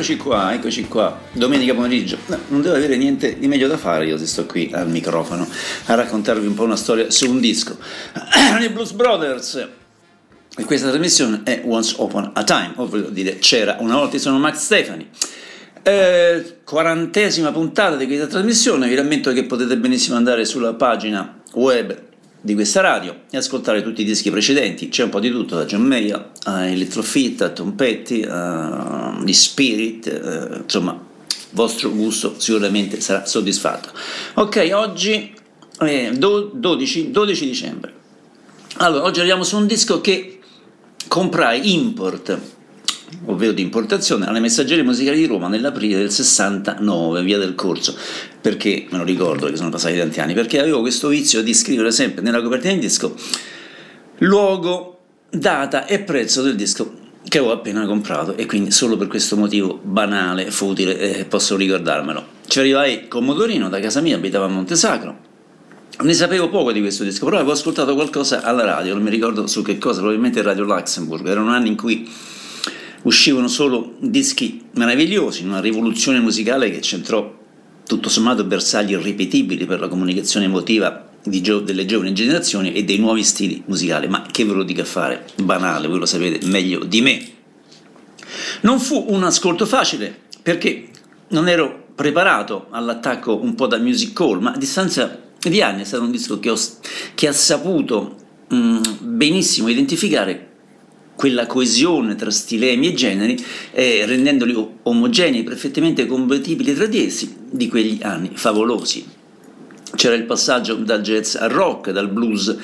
Eccoci qua, eccoci qua, domenica pomeriggio. No, non devo avere niente di meglio da fare io se sto qui al microfono a raccontarvi un po' una storia su un disco. I Blues Brothers. E questa trasmissione è Once Upon a Time, o voglio dire c'era una volta, sono Max Stefani. Eh, quarantesima puntata di questa trasmissione, vi rammento che potete benissimo andare sulla pagina web di questa radio e ascoltare tutti i dischi precedenti. C'è un po' di tutto, da John Mayer a Electrofit, a Tom Petty, a Spirit, eh, insomma, vostro gusto sicuramente sarà soddisfatto. Ok, oggi è 12, 12 dicembre. Allora, oggi arriviamo su un disco che comprai import ovvero di importazione, alle Messaggeri Musicali di Roma nell'aprile del 69, via del corso. Perché, me lo ricordo che sono passati tanti anni, perché avevo questo vizio di scrivere sempre nella copertina del disco luogo, data e prezzo del disco che ho appena comprato e quindi solo per questo motivo banale, futile, eh, posso ricordarmelo. Ci arrivai con motorino da casa mia, abitavo a Montesacro, ne sapevo poco di questo disco, però avevo ascoltato qualcosa alla radio, non mi ricordo su che cosa, probabilmente Radio Luxembourg, erano anni in cui uscivano solo dischi meravigliosi, una rivoluzione musicale che centrò tutto sommato bersagli irripetibili per la comunicazione emotiva gio- delle giovani generazioni e dei nuovi stili musicali. Ma che ve lo dica fare? Banale, voi lo sapete meglio di me. Non fu un ascolto facile perché non ero preparato all'attacco un po' da music hall, ma a distanza di anni è stato un disco che, ho, che ha saputo mh, benissimo identificare quella coesione tra stilemi e generi, eh, rendendoli omogenei, perfettamente compatibili tra di essi, di quegli anni favolosi. C'era il passaggio dal jazz al rock, dal blues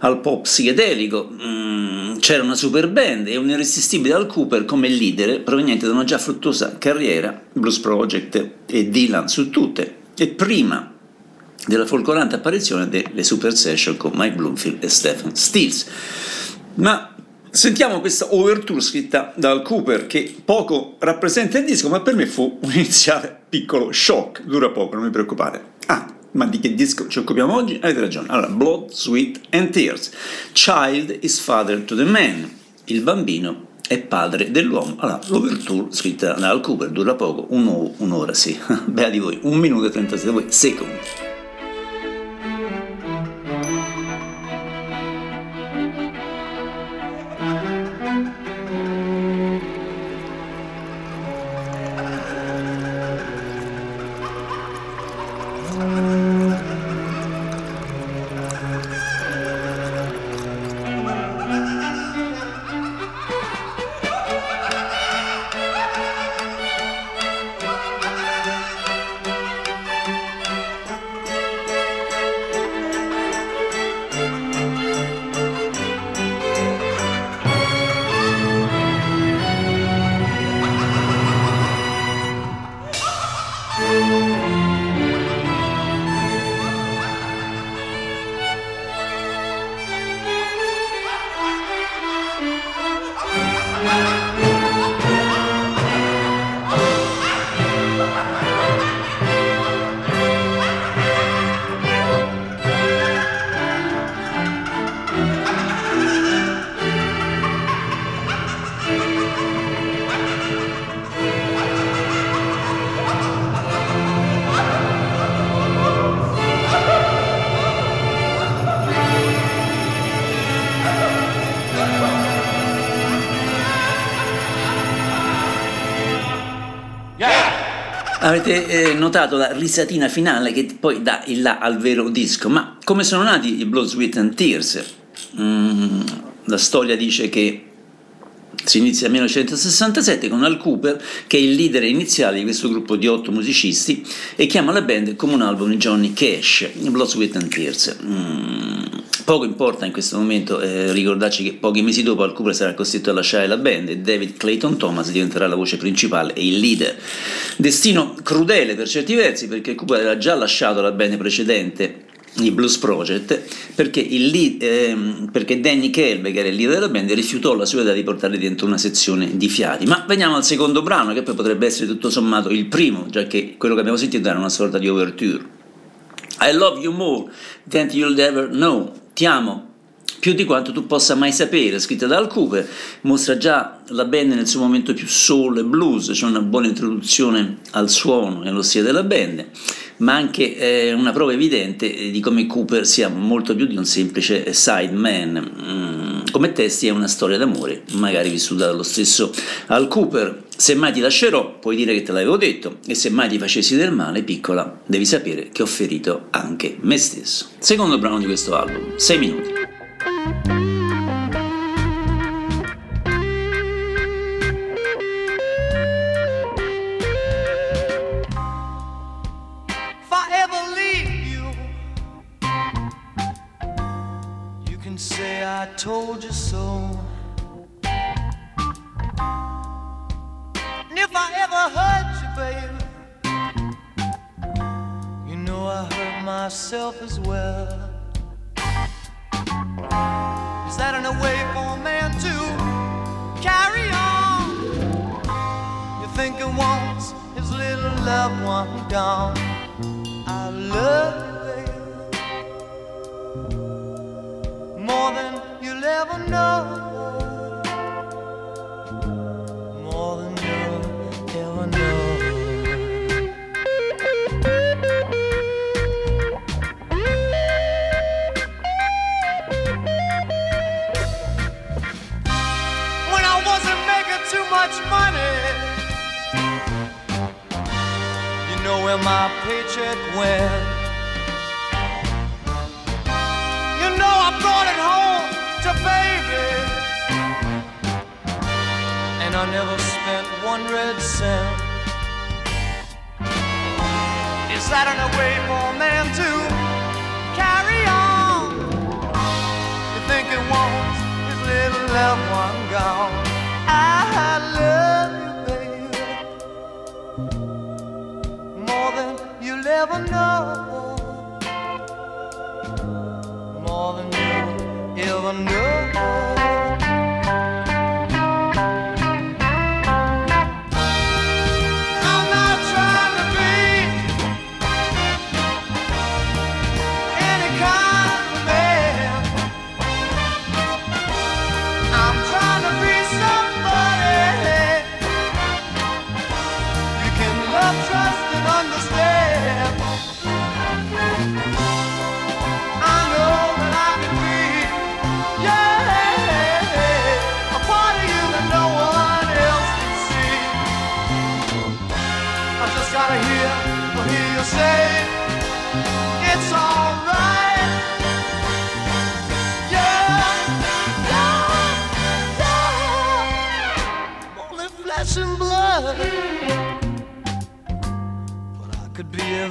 al pop psichedelico, mm, c'era una super band e un irresistibile Al Cooper come leader proveniente da una già fruttuosa carriera, Blues Project e Dylan su tutte, e prima della folgorante apparizione delle super session con Mike Bloomfield e Stephen Stills. Ma Sentiamo questa overture scritta dal Cooper che poco rappresenta il disco, ma per me fu un iniziale piccolo shock, dura poco, non vi preoccupate. Ah, ma di che disco ci occupiamo oggi? Avete ragione. Allora, Blood, Sweat and Tears. Child is father to the man. Il bambino è padre dell'uomo. Allora, l'overture scritta dal Cooper dura poco, un'ora, sì. Beh, di voi, un minuto e 36 secondi. Avete eh, notato la risatina finale che poi dà il là al vero disco, ma come sono nati i Blood, Sweat and Tears? Mm, la storia dice che si inizia nel 1967 con Al Cooper, che è il leader iniziale di questo gruppo di otto musicisti, e chiama la band come un album di Johnny Cash, Blood, Sweat and Tears. Mm, poco importa in questo momento eh, ricordarci che pochi mesi dopo Al Cooper sarà costretto a lasciare la band e David Clayton Thomas diventerà la voce principale e il leader. Destino crudele per certi versi perché Cooper aveva già lasciato la band precedente i Blues Project perché, lead, ehm, perché, Danny Kelbe che era il leader della band rifiutò la sua idea di portare dentro una sezione di fiati. Ma veniamo al secondo brano che poi potrebbe essere tutto sommato il primo già che quello che abbiamo sentito era una sorta di overture. I love you more than you'll ever know ti amo. Più di quanto tu possa mai sapere, scritta da Al Cooper, mostra già la band nel suo momento più soul e blues, c'è una buona introduzione al suono e allo stile della band, ma anche eh, una prova evidente di come Cooper sia molto più di un semplice sideman. Mm, come testi è una storia d'amore, magari vissuta dallo stesso Al Cooper. Se mai ti lascerò, puoi dire che te l'avevo detto, e se mai ti facessi del male, piccola, devi sapere che ho ferito anche me stesso. Secondo brano di questo album, 6 minuti.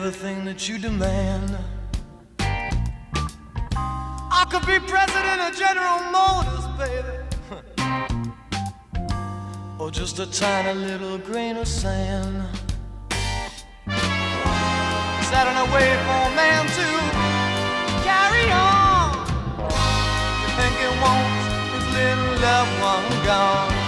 Everything that you demand. I could be president of General Motors, baby. or just a tiny little grain of sand. Set on a way for a man to carry on. You think wants his little loved one gone.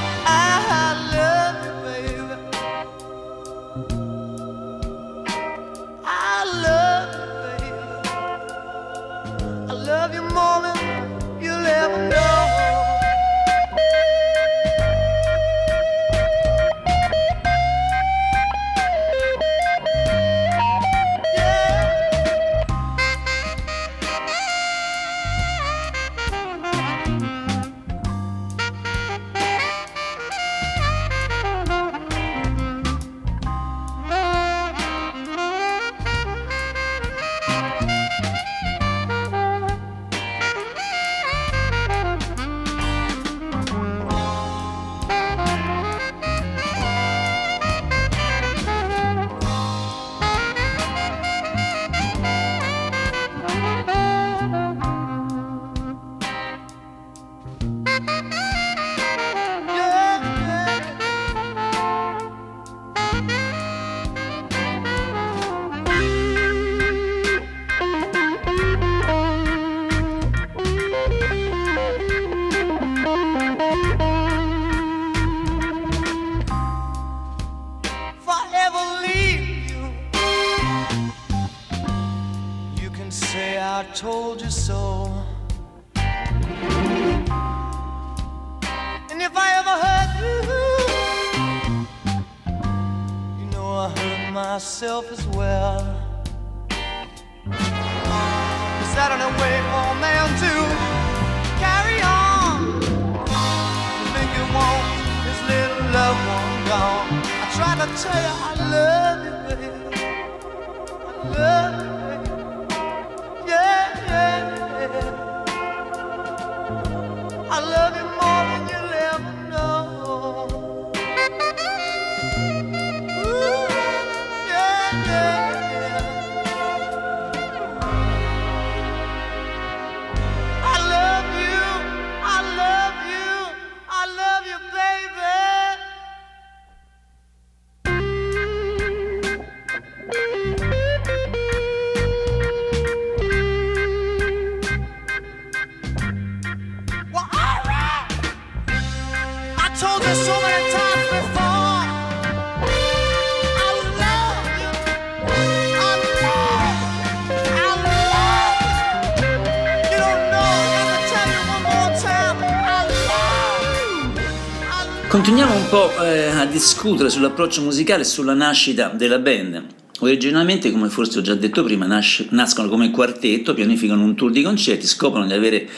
Continuiamo un po' eh, a discutere sull'approccio musicale e sulla nascita della band. Originalmente, come forse ho già detto prima, nasce- nascono come quartetto, pianificano un tour di concerti, scoprono di avere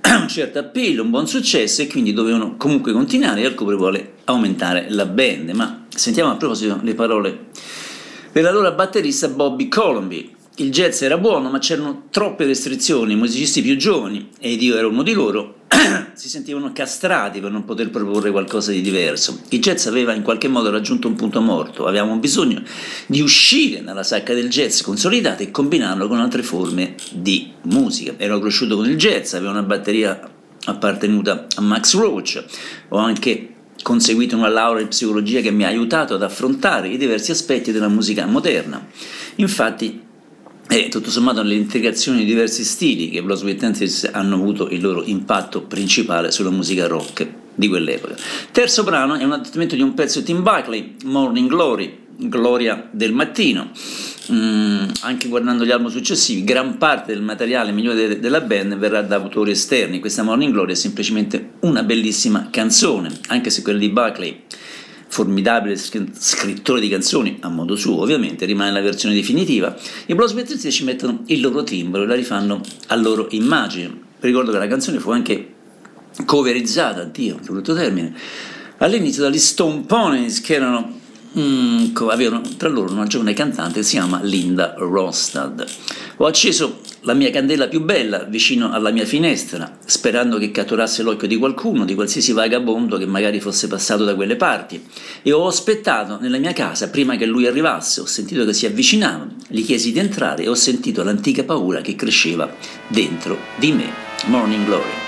un certo appeal, un buon successo e quindi dovevano comunque continuare e Alcopre vuole aumentare la band. Ma sentiamo a proposito le parole dell'allora batterista Bobby Colomby. Il jazz era buono, ma c'erano troppe restrizioni. I musicisti più giovani, ed io ero uno di loro, si sentivano castrati per non poter proporre qualcosa di diverso. Il jazz aveva in qualche modo raggiunto un punto morto. Avevamo bisogno di uscire dalla sacca del jazz consolidata e combinarlo con altre forme di musica. Ero cresciuto con il jazz, avevo una batteria appartenuta a Max Roach, ho anche conseguito una laurea in psicologia che mi ha aiutato ad affrontare i diversi aspetti della musica moderna. Infatti, è tutto sommato le integrazioni di diversi stili che Blues with Tenses hanno avuto il loro impatto principale sulla musica rock di quell'epoca. Terzo brano è un adattamento di un pezzo di Tim Buckley, Morning Glory, Gloria del mattino. Mm, anche guardando gli album successivi, gran parte del materiale migliore de- della band verrà da autori esterni. Questa Morning Glory è semplicemente una bellissima canzone, anche se quella di Buckley formidabile scr- scrittore di canzoni, a modo suo ovviamente, rimane la versione definitiva. I Blues Beatles ci mettono il loro timbro e la rifanno a loro immagine. Ricordo che la canzone fu anche coverizzata, addio, che brutto termine, all'inizio dagli Stone Ponies che erano mm, avevano tra loro una giovane cantante che si chiama Linda Rostad. Ho acceso la mia candela più bella vicino alla mia finestra, sperando che catturasse l'occhio di qualcuno, di qualsiasi vagabondo che magari fosse passato da quelle parti, e ho aspettato nella mia casa prima che lui arrivasse, ho sentito che si avvicinava, gli chiesi di entrare e ho sentito l'antica paura che cresceva dentro di me. Morning Glory.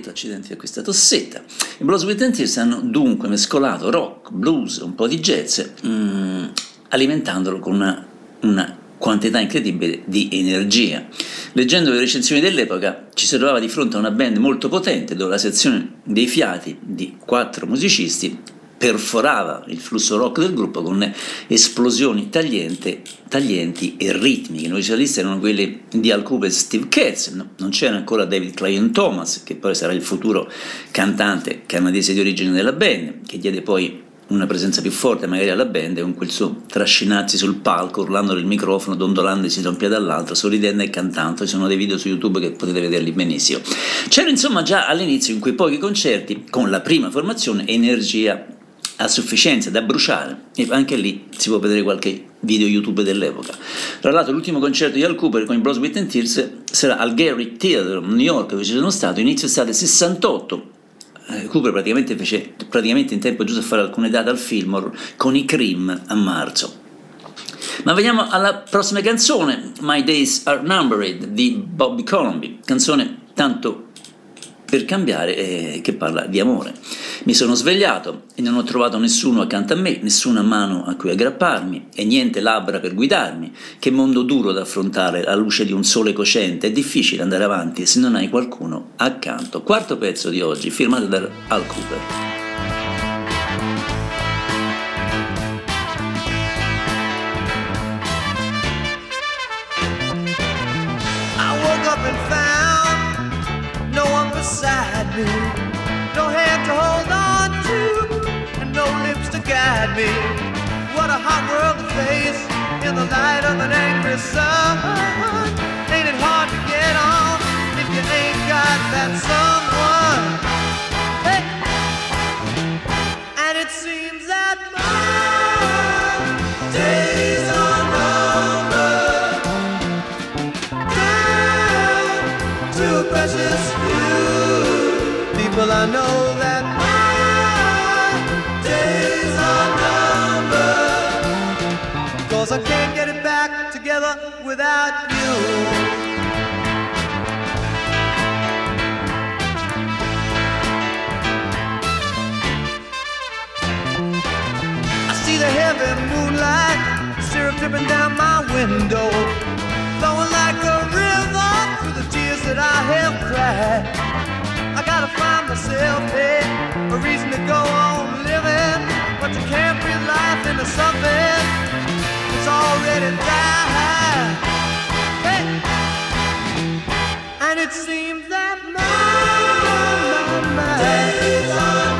Detto, accidenti a questa tossetta, i Blues with Tears hanno dunque mescolato rock, blues, un po' di jazz, mm, alimentandolo con una, una quantità incredibile di energia. Leggendo le recensioni dell'epoca ci si trovava di fronte a una band molto potente dove la sezione dei fiati di quattro musicisti perforava il flusso rock del gruppo con esplosioni tagliente- taglienti e ritmiche. I musicisti erano quelli di Al Cooper e Steve Katz, no- non c'era ancora David Clayton Thomas, che poi sarà il futuro cantante canadese di origine della band, che diede poi una presenza più forte magari alla band con quel suo trascinarsi sul palco, urlando nel microfono, dondolandosi da un piede all'altro, sorridendo e cantando. Ci sono dei video su YouTube che potete vederli benissimo. C'era insomma già all'inizio, in quei pochi concerti, con la prima formazione, energia a sufficienza da bruciare e anche lì si può vedere qualche video YouTube dell'epoca. Tra l'altro l'ultimo concerto di Al Cooper con i Bros With and Tears sarà al Gary Theatre a New York dove ci sono stato inizio estate 68 eh, Cooper praticamente fece praticamente in tempo giusto a fare alcune date al Fillmore con i Cream a marzo. Ma veniamo alla prossima canzone, My Days Are Numbered di Bobby Colomby, canzone tanto per cambiare eh, che parla di amore. Mi sono svegliato e non ho trovato nessuno accanto a me, nessuna mano a cui aggrapparmi e niente labbra per guidarmi. Che mondo duro da affrontare alla luce di un sole cosciente, è difficile andare avanti se non hai qualcuno accanto. Quarto pezzo di oggi, firmato da Al Cooper. The light of an angry sun. Ain't it hard to get on if you ain't got that someone? Dripping down my window, flowing like a river through the tears that I have cried. I gotta find myself hey, a reason to go on living, but you can't breathe life into something that's already died. Hey. And it seems that my, my, my days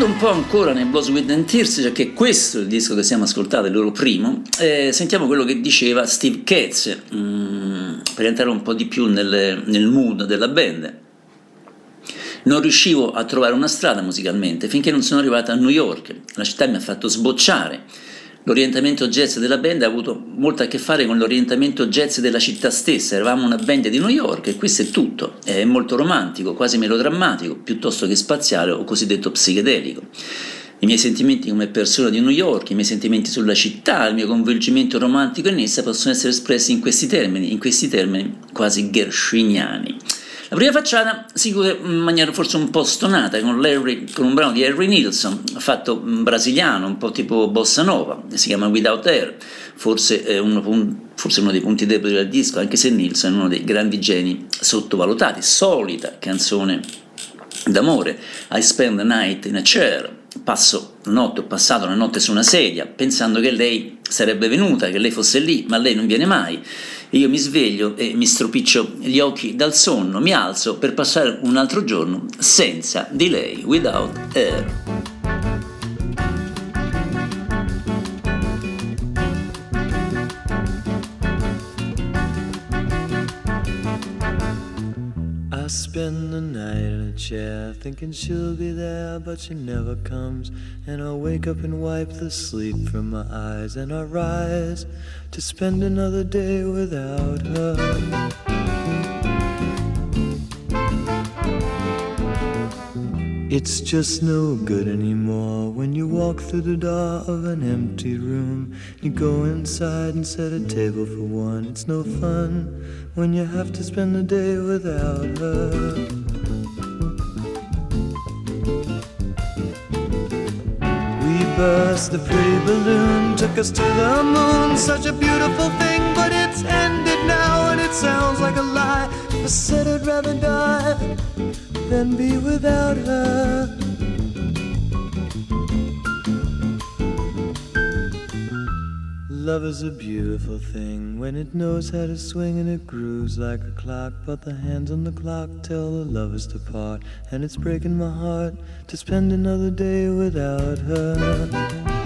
Restando un po' ancora nei Blows with and Tears, cioè che questo è il disco che stiamo ascoltando, il loro primo, eh, sentiamo quello che diceva Steve Katz, mm, per entrare un po' di più nel, nel mood della band. Non riuscivo a trovare una strada musicalmente finché non sono arrivata a New York. La città mi ha fatto sbocciare L'orientamento jazz della band ha avuto molto a che fare con l'orientamento jazz della città stessa. Eravamo una band di New York e questo è tutto. È molto romantico, quasi melodrammatico, piuttosto che spaziale o cosiddetto psichedelico. I miei sentimenti come persona di New York, i miei sentimenti sulla città, il mio coinvolgimento romantico in essa possono essere espressi in questi termini, in questi termini quasi gershwiniani. La prima facciata si chiude in maniera forse un po' stonata con, Larry, con un brano di Harry Nilsson, fatto brasiliano, un po' tipo bossa nova, si chiama Without Air, forse, uno, forse uno dei punti deboli del disco, anche se Nilsson è uno dei grandi geni sottovalutati, solita canzone d'amore, I spend the night in a chair, passo la notte, ho passato la notte su una sedia pensando che lei sarebbe venuta, che lei fosse lì, ma lei non viene mai io mi sveglio e mi stropiccio gli occhi dal sonno, mi alzo per passare un altro giorno senza di lei, without her. Spend the night in a chair thinking she'll be there, but she never comes. And I wake up and wipe the sleep from my eyes, and I rise to spend another day without her. It's just no good anymore when you walk through the door of an empty room. You go inside and set a table for one. It's no fun when you have to spend the day without her. We burst the pretty balloon, took us to the moon. Such a beautiful thing, but it's ended now, and it sounds like a lie. I said I'd rather die than be without her. Love is a beautiful thing when it knows how to swing and it grooves like a clock. But the hands on the clock tell the lovers to part, and it's breaking my heart to spend another day without her.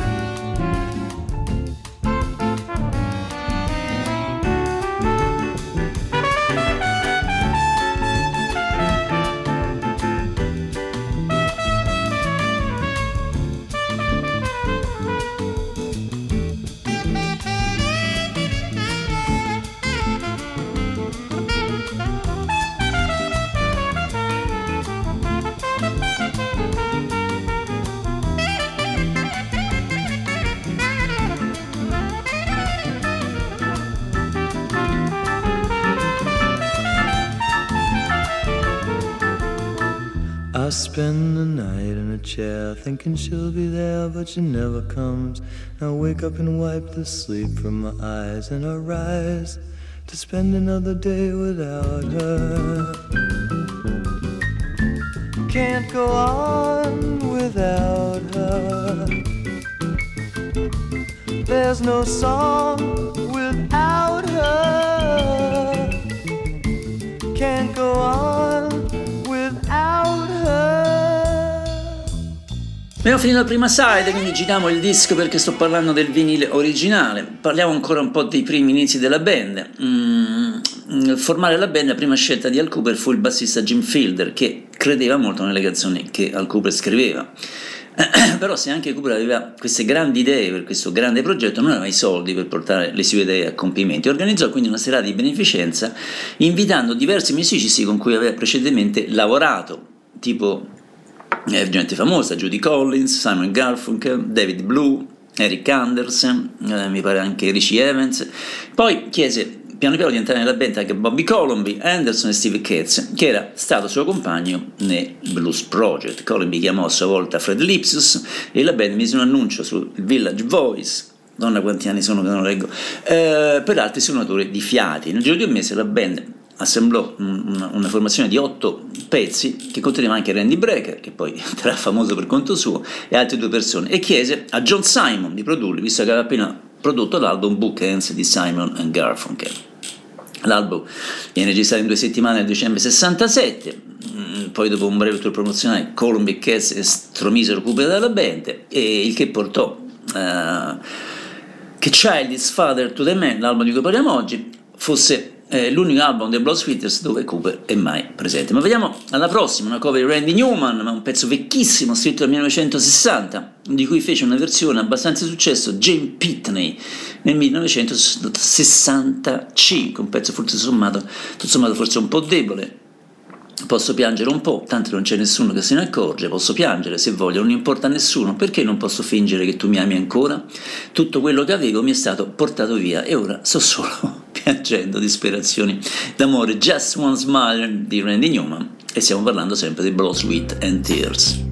Spend the night in a chair thinking she'll be there, but she never comes. I wake up and wipe the sleep from my eyes, and I rise to spend another day without her. Can't go on without her. There's no song without her. Can't go on Abbiamo finito la prima side, quindi giriamo il disco perché sto parlando del vinile originale. Parliamo ancora un po' dei primi inizi della band. Mm, formare la band, la prima scelta di Al Cooper fu il bassista Jim Fielder, che credeva molto nelle canzoni che Al Cooper scriveva. Però se anche Cooper aveva queste grandi idee per questo grande progetto, non aveva i soldi per portare le sue idee a compimento. Organizzò quindi una serata di beneficenza invitando diversi musicisti con cui aveva precedentemente lavorato, tipo gente famosa, Judy Collins, Simon Garfunkel, David Blue, Eric Anderson, eh, mi pare anche Richie Evans. Poi chiese piano piano di entrare nella band anche Bobby Colomby, Anderson e Steve Katz, che era stato suo compagno nel Blues Project. Colomby chiamò a sua volta Fred Lipsus e la band mise un annuncio sul Village Voice Donna quanti anni sono che non leggo, eh, per altri suonatori di fiati. Nel giro di un mese la band assemblò una, formazione di otto pezzi che conteneva anche Randy Brecker, che poi era famoso per conto suo, e altre due persone, e chiese a John Simon di produrli, visto che aveva appena prodotto l'album Bookends di Simon and Garfunkel. L'album viene registrato in due settimane nel dicembre 67, mm, poi dopo un breve tour promozionale Columbia Cats estromisero Cooper dalla band, e il che portò uh, che Child is Father to the Man, l'album di cui parliamo oggi, fosse eh, l'unico album dei Blood Sweeters dove Cooper è mai presente. Ma vediamo alla prossima, una cover di Randy Newman, ma un pezzo vecchissimo, scritto nel 1960, di cui fece una versione abbastanza successo Jane Pitney nel 1965, un pezzo forse sommato, tutto sommato forse un po' debole, Posso piangere un po', tanto non c'è nessuno che se ne accorge, posso piangere se voglio, non importa a nessuno, perché non posso fingere che tu mi ami ancora? Tutto quello che avevo mi è stato portato via e ora sto solo piangendo disperazioni d'amore. Just One Smile di Randy Newman e stiamo parlando sempre di Blood, Sweet and Tears.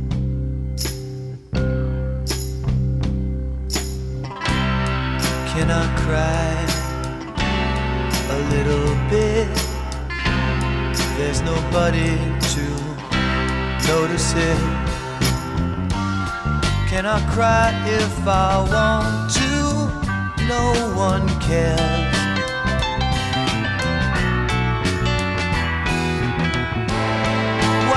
Can I cry a little bit? There's nobody to notice it. Can I cry if I want to? No one cares.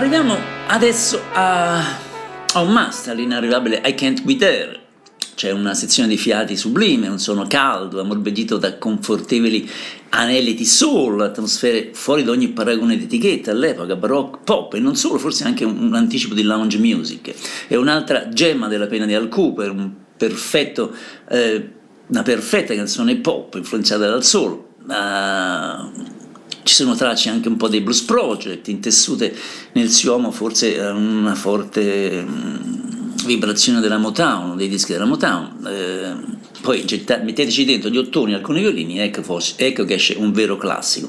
Arriviamo adesso a, a un must all'inarrivabile I Can't Be There. C'è una sezione di fiati sublime, un suono caldo, ammorbidito da confortevoli aneliti soul, atmosfere fuori da ogni paragone di etichetta all'epoca, baroque, pop e non solo, forse anche un, un anticipo di lounge music. È un'altra gemma della pena di Al Cooper, un perfetto, eh, una perfetta canzone pop influenzata dal soul. Uh, ci sono tracce anche un po' dei Blues Project, intessute nel Siomo forse una forte mm, vibrazione della Motown, dei dischi della Motown. Eh, poi getta, metteteci dentro gli ottoni alcuni violini, ecco, forse, ecco che esce un vero classico.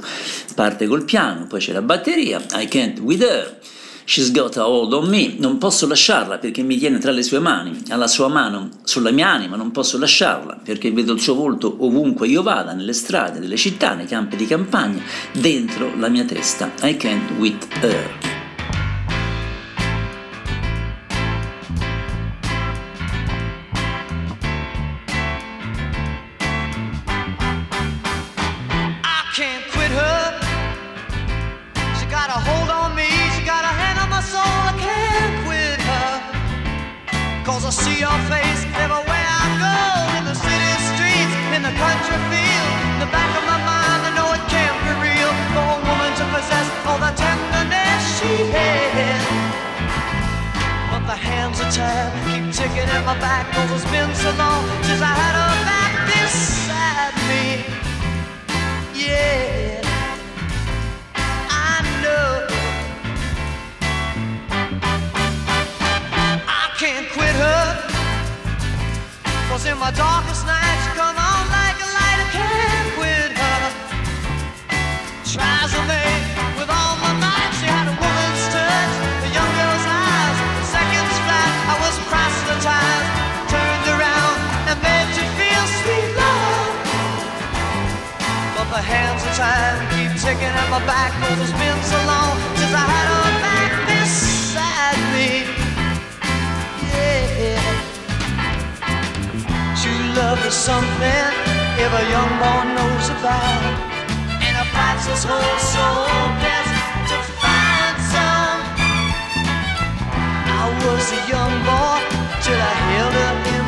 Parte col piano, poi c'è la batteria, I Can't With Her She's got a hold on me, non posso lasciarla perché mi tiene tra le sue mani, ha la sua mano sulla mia anima, non posso lasciarla perché vedo il suo volto ovunque io vada, nelle strade, nelle città, nei campi di campagna, dentro la mia testa. I can't with her. Cause I see your face everywhere I go. In the city streets, in the country field In the back of my mind I know it can't be real. For a woman to possess all the tenderness she had But the hands of time keep ticking at my back Cause it's been so long since I had her back this sad me. Yeah. Cause in my darkest nights, she come on like a light. I can't quit her. Tries to make with all my might. She had a woman's touch, a young girl's eyes. Seconds flat, I was proselytized. Turned around and made you feel sweet love. But the hands of time keep ticking at my back. Cause it's been so long since I had a love is something every young boy knows about. And it fights his whole soul best to find some. I was a young boy till I held up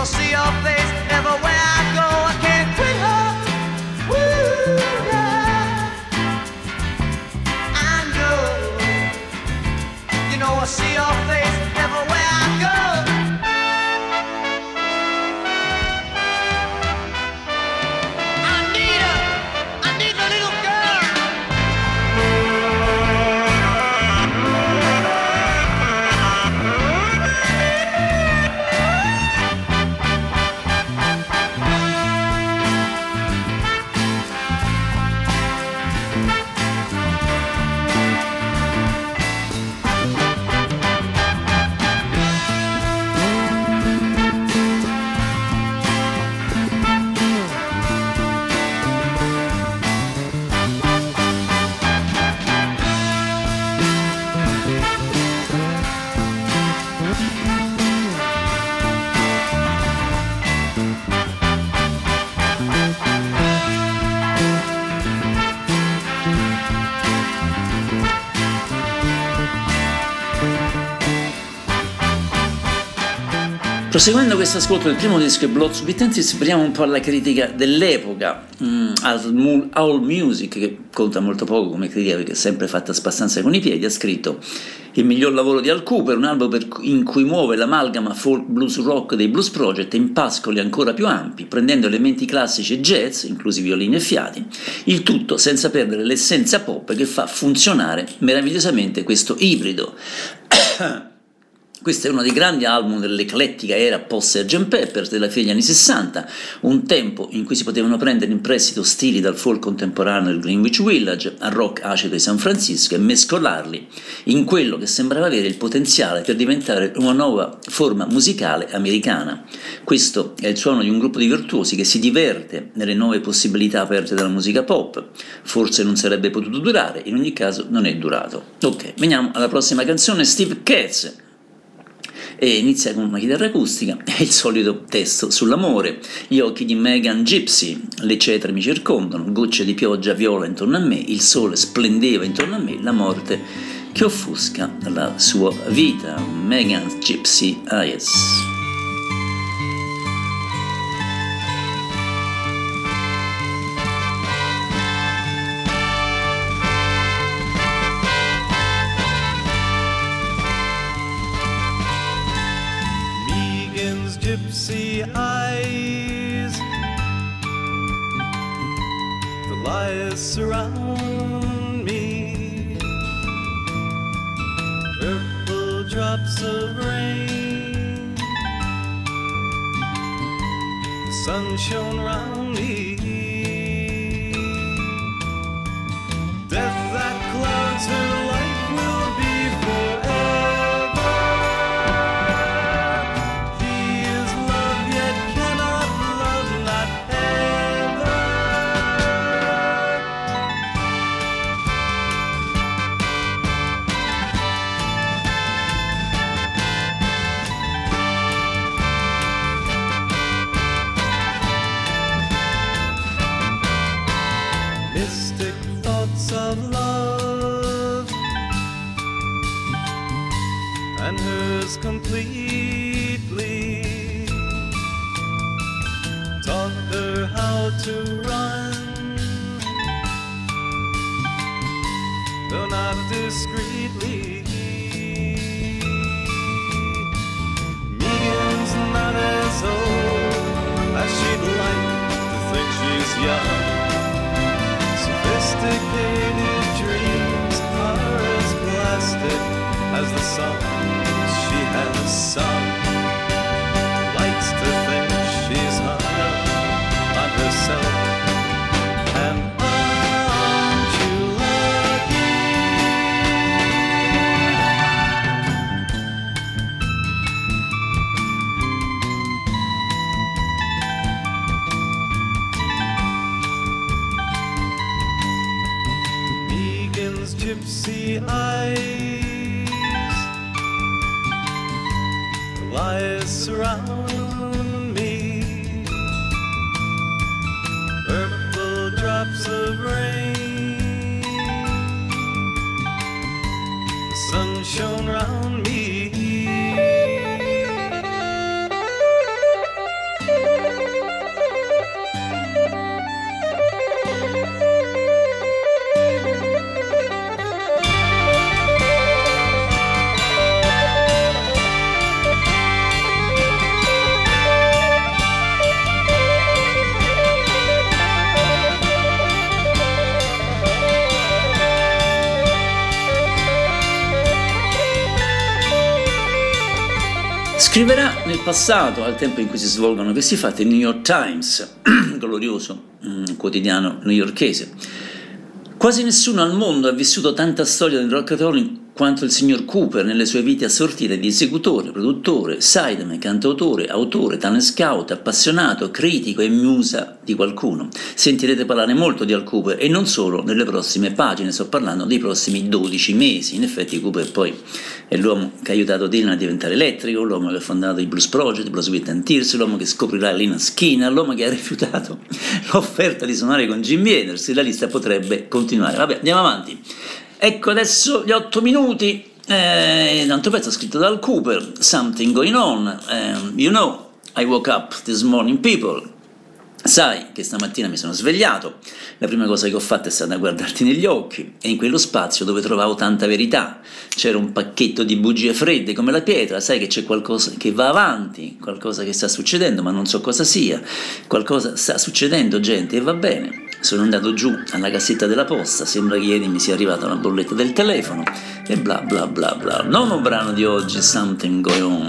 I see your face everywhere I go. I can't quit her. Woo, yeah. I know. You know, I see your face. Proseguendo questo ascolto del primo disco di Blood Subittensis, veniamo un po' alla critica dell'epoca, mm, al All Music, che conta molto poco come critica perché è sempre fatta spassanza con i piedi, ha scritto il miglior lavoro di Al Cooper, un album per, in cui muove l'amalgama folk blues rock dei Blues Project in pascoli ancora più ampi, prendendo elementi classici e jazz, inclusi violini e fiati, il tutto senza perdere l'essenza pop che fa funzionare meravigliosamente questo ibrido. Questo è uno dei grandi album dell'eclettica era post Sgt. Peppers della fine degli anni 60, un tempo in cui si potevano prendere in prestito stili dal folk contemporaneo del Greenwich Village al rock acido di San Francisco e mescolarli in quello che sembrava avere il potenziale per diventare una nuova forma musicale americana. Questo è il suono di un gruppo di virtuosi che si diverte nelle nuove possibilità aperte dalla musica pop. Forse non sarebbe potuto durare, in ogni caso non è durato. Ok, veniamo alla prossima canzone, Steve Katz e inizia con una chitarra acustica e il solito testo sull'amore. Gli occhi di Megan Gypsy, le cetre mi circondano, gocce di pioggia viola intorno a me, il sole splendeva intorno a me, la morte che offusca la sua vita. Megan Gypsy Eyes. gypsy Liars surround me. Purple drops of rain. The sun shone round me. Discreetly. Megan's not as old as she'd like to think she's young. Sophisticated dreams are as plastic as the songs she has sung. Passato, al tempo in cui si svolgono questi fatti, il New York Times, glorioso mm, quotidiano newyorkese. Quasi nessuno al mondo ha vissuto tanta storia del rock quanto il signor Cooper nelle sue vite assortite di esecutore, produttore, sideman, cantautore, autore, talent scout, appassionato, critico e musa di qualcuno. Sentirete parlare molto di Al Cooper e non solo nelle prossime pagine, sto parlando dei prossimi 12 mesi. In effetti Cooper poi è l'uomo che ha aiutato Dylan a diventare elettrico, l'uomo che ha fondato i Blues Project, Blues With and Tears, l'uomo che scoprirà Lina Skinner, l'uomo che ha rifiutato l'offerta di suonare con Jimmy Hendrix, la lista potrebbe continuare. Vabbè, andiamo avanti. Ecco adesso gli 8 minuti, eh, altro pezzo scritto dal Cooper, Something Going On, ehm, You Know, I Woke Up This Morning People, Sai che stamattina mi sono svegliato, la prima cosa che ho fatto è stata guardarti negli occhi e in quello spazio dove trovavo tanta verità. C'era un pacchetto di bugie fredde come la pietra, sai che c'è qualcosa che va avanti, qualcosa che sta succedendo ma non so cosa sia, qualcosa sta succedendo gente e va bene. Sono andato giù alla cassetta della posta, sembra che ieri mi sia arrivata una bolletta del telefono e bla bla bla bla. Nono brano di oggi, Something Going On.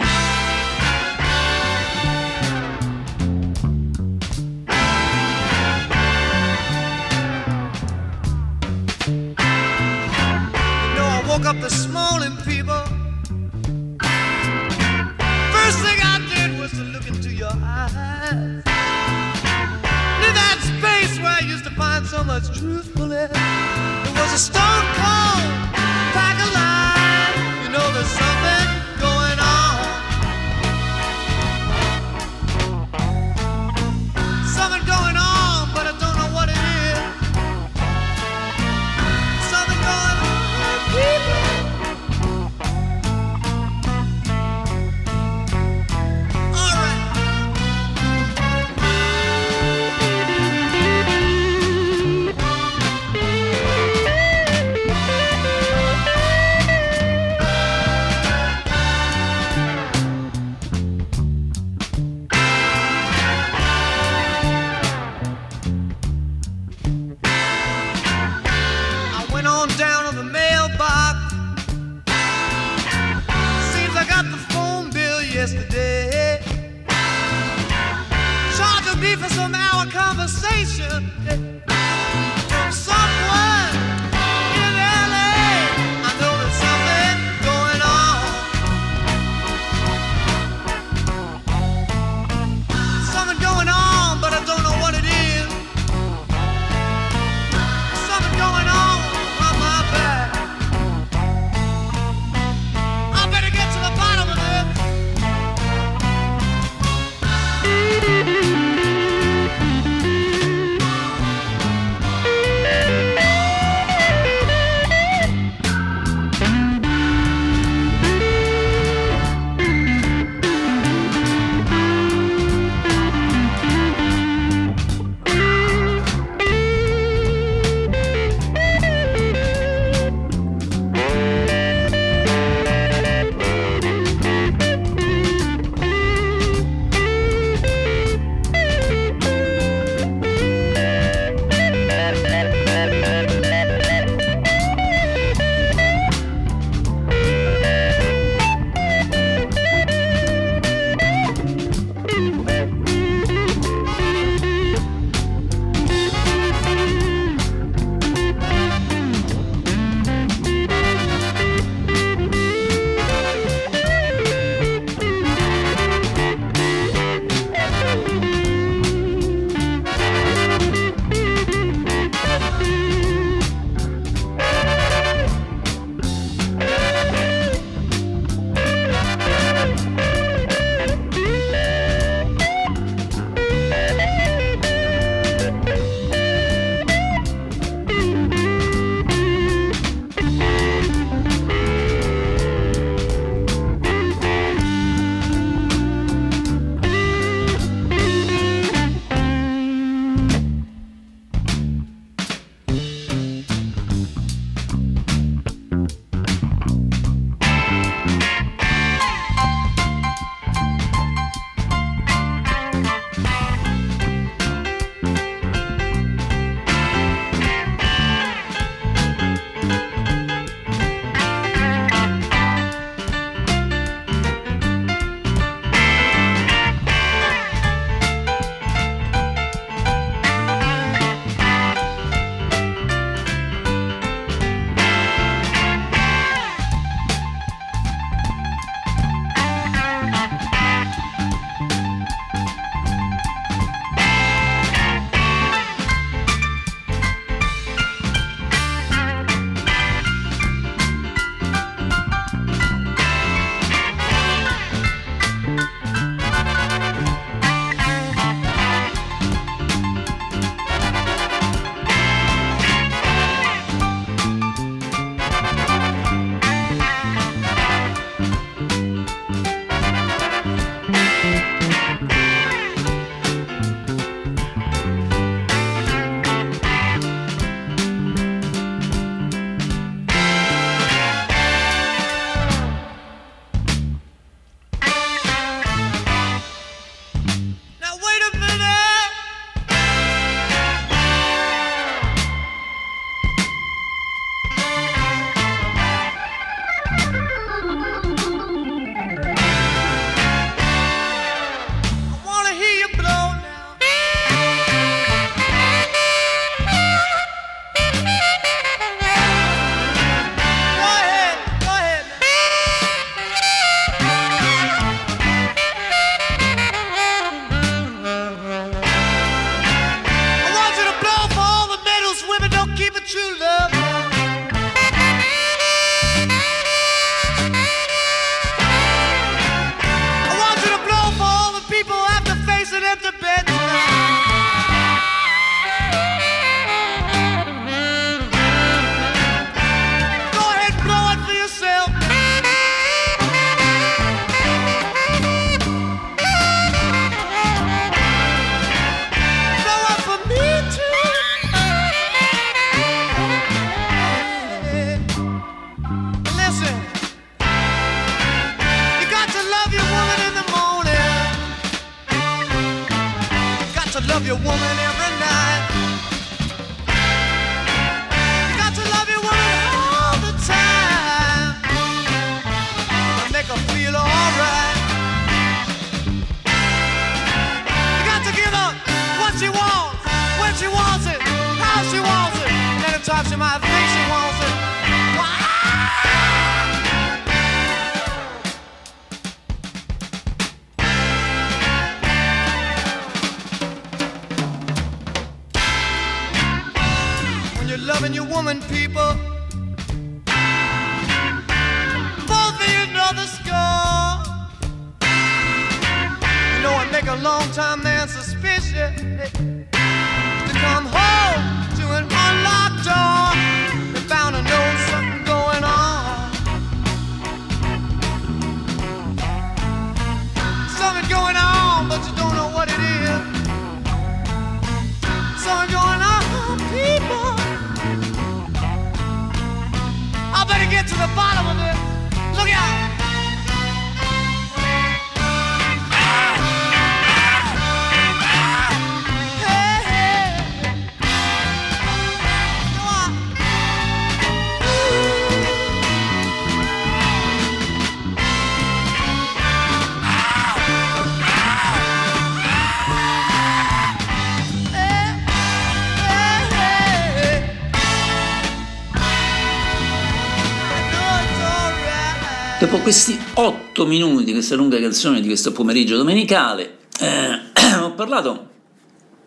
Questi otto minuti, questa lunga canzone di questo pomeriggio domenicale, eh, ho parlato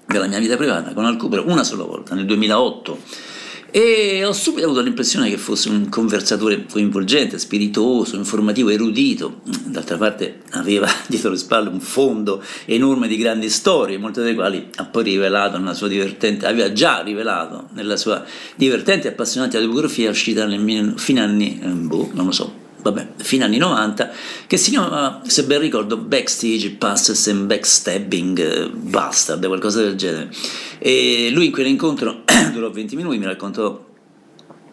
della mia vita privata con Al Cooper una sola volta, nel 2008, e ho subito avuto l'impressione che fosse un conversatore coinvolgente, spiritoso, informativo, erudito. D'altra parte aveva dietro le spalle un fondo enorme di grandi storie, molte delle quali ha poi rivelato nella sua divertente, aveva già rivelato nella sua divertente e appassionante autobiografia uscita nel fine anni, eh, boh, non lo so, vabbè, fine anni 90, che si chiamava, se ben ricordo, Backstage Passes and Backstabbing eh, Bastard, qualcosa del genere. E lui in quell'incontro durò 20 minuti, mi raccontò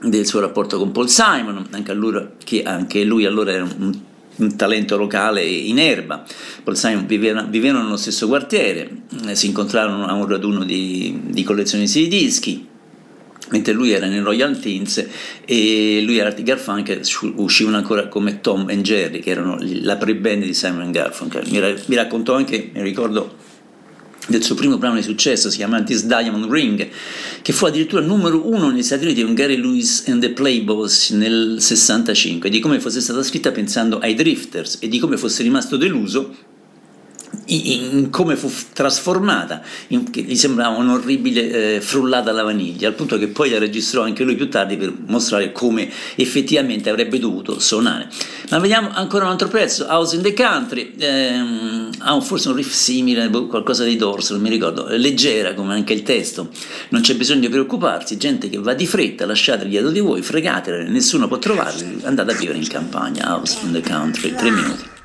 del suo rapporto con Paul Simon, anche, allora, che anche lui allora era un, un talento locale in erba. Paul Simon viveva, vivevano nello stesso quartiere, eh, si incontrarono a un raduno di, di collezionisti di dischi, mentre lui era nei Royal Teens e lui era Art Garfunkel uscivano ancora come Tom e Jerry che erano la pre-band di Simon Garfunkel. Mi, ra- mi raccontò anche, mi ricordo del suo primo brano di successo, si chiama This Diamond Ring, che fu addirittura numero uno negli Stati Uniti con Gary Lewis and the Playboys nel 65, di come fosse stata scritta pensando ai Drifters e di come fosse rimasto deluso in come fu trasformata, in, che gli sembrava un'orribile eh, frullata alla vaniglia, al punto che poi la registrò anche lui più tardi per mostrare come effettivamente avrebbe dovuto suonare. Ma vediamo ancora un altro pezzo, House in the Country, ehm, ha un, forse un riff simile, boh, qualcosa di dorso, non mi ricordo, leggera come anche il testo, non c'è bisogno di preoccuparsi, gente che va di fretta, lasciateli dietro di voi, fregatele, nessuno può trovarli, andate a vivere in campagna, House in the Country, tre minuti.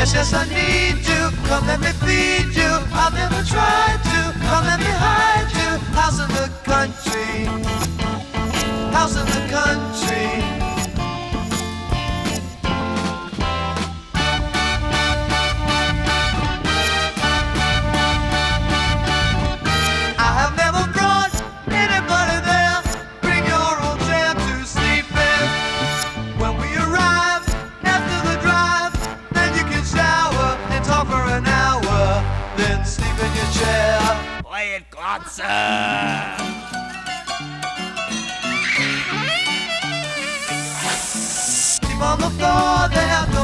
Yes, yes, I need you. Come let me feed you. I've never tried to. Come let me hide you. House in the country. House in the country. Sleep in your chair. Play it, Glotzer! Sleep on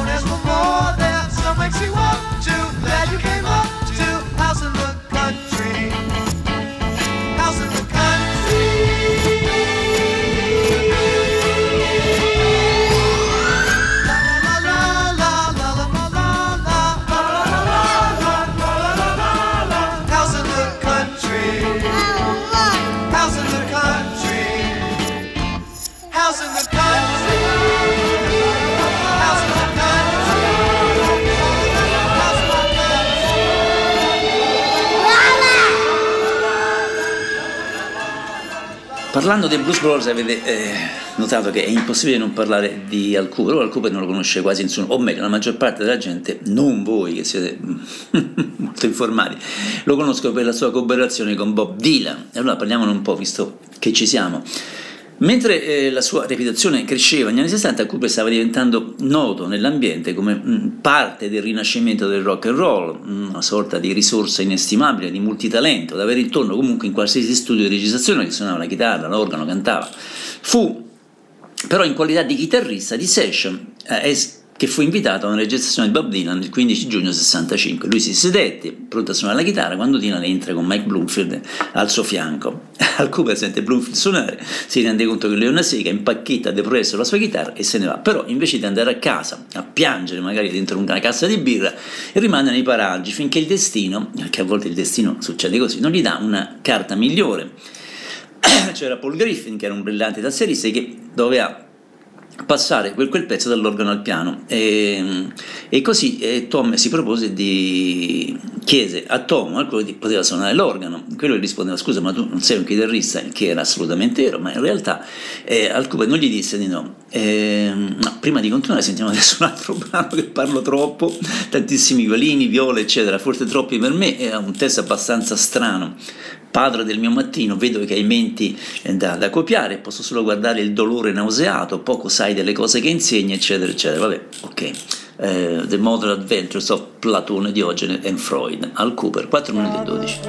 Parlando dei Blues Brothers avete eh, notato che è impossibile non parlare di Al Cooper, Al Cooper non lo conosce quasi nessuno, o meglio la maggior parte della gente, non voi che siete molto informati, lo conosco per la sua cooperazione con Bob Dylan. E allora parliamone un po', visto che ci siamo. Mentre eh, la sua reputazione cresceva negli anni 60, Cooper stava diventando noto nell'ambiente come mh, mm, parte del rinascimento del rock and roll, mm, una sorta di risorsa inestimabile, di multitalento, da avere intorno comunque in qualsiasi studio di registrazione che suonava la chitarra, l'organo, cantava. Fu però in qualità di chitarrista di session eh, che fu invitato a una registrazione di Bob Dylan il 15 giugno 65. Lui si sedette, pronto a suonare la chitarra, quando Dylan entra con Mike Bloomfield al suo fianco. Al Cooper sente Bloomfield suonare, si rende conto che lui è una sega, impacchetta depresso la sua chitarra e se ne va. Però invece di andare a casa a piangere magari dentro una cassa di birra, rimane nei paraggi finché il destino, che a volte il destino succede così, non gli dà una carta migliore. C'era Paul Griffin che era un brillante tasserista che doveva passare quel, quel, pezzo dall'organo al piano. E, e così e Tom si propose di chiese a Tom quello che poteva suonare l'organo. Quello gli rispondeva scusa ma tu non sei un chitarrista che era assolutamente vero ma in realtà eh, al Cooper non gli disse di no, eh, no prima di continuare sentiamo adesso un altro brano che parlo troppo. Tantissimi violini, viole eccetera forse troppi per me è un testo abbastanza strano padre del mio mattino, vedo che hai menti eh, da, da, copiare, posso solo guardare il dolore nauseato, poco sai delle cose che insegni, eccetera, eccetera. Vabbè, ok. Uh, The Modern Adventures of Platone, Diogene and Freud, al Cooper, 4 minuti e 12.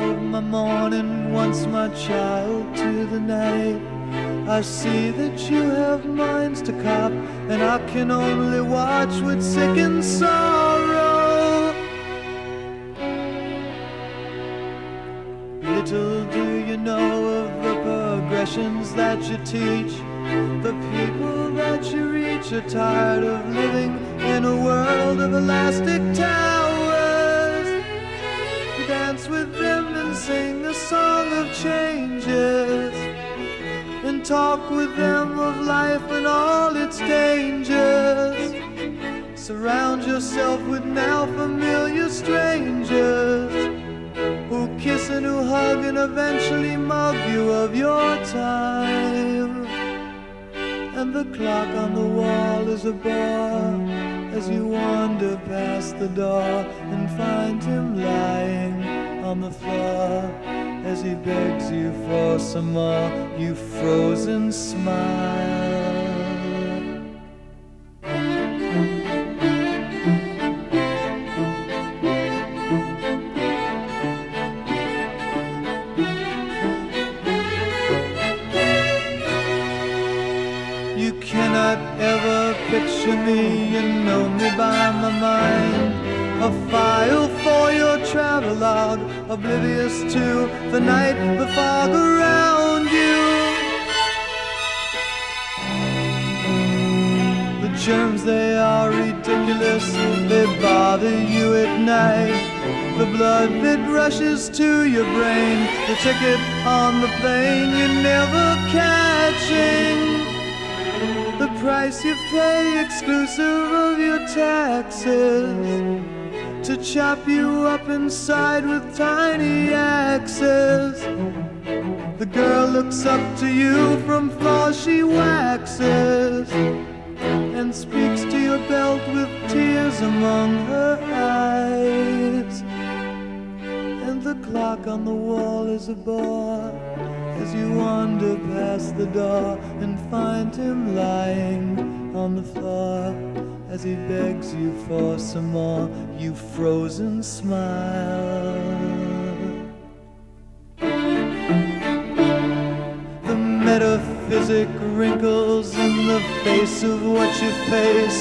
I see that you have minds to cop, and I can only watch with sickened sorrow. Little do you know of the progressions that you teach. The people that you reach are tired of living in a world of elastic towers. You dance with them and sing a song of changes. And talk with them of life and all its dangers. Surround yourself with now eventually mug you of your time. And the clock on the wall is a bar as you wander past the door and find him lying on the floor as he begs you for some more. You frozen smile. Ticket on the plane you're never catching the price you pay exclusive of your taxes to chop you up inside with tiny axes. The girl looks up to you from flaws she waxes and speaks to your belt with tears among her clock on the wall is a bar as you wander past the door and find him lying on the floor. As he begs you for some more, you frozen smile. The metaphysic wrinkles in the face of what you face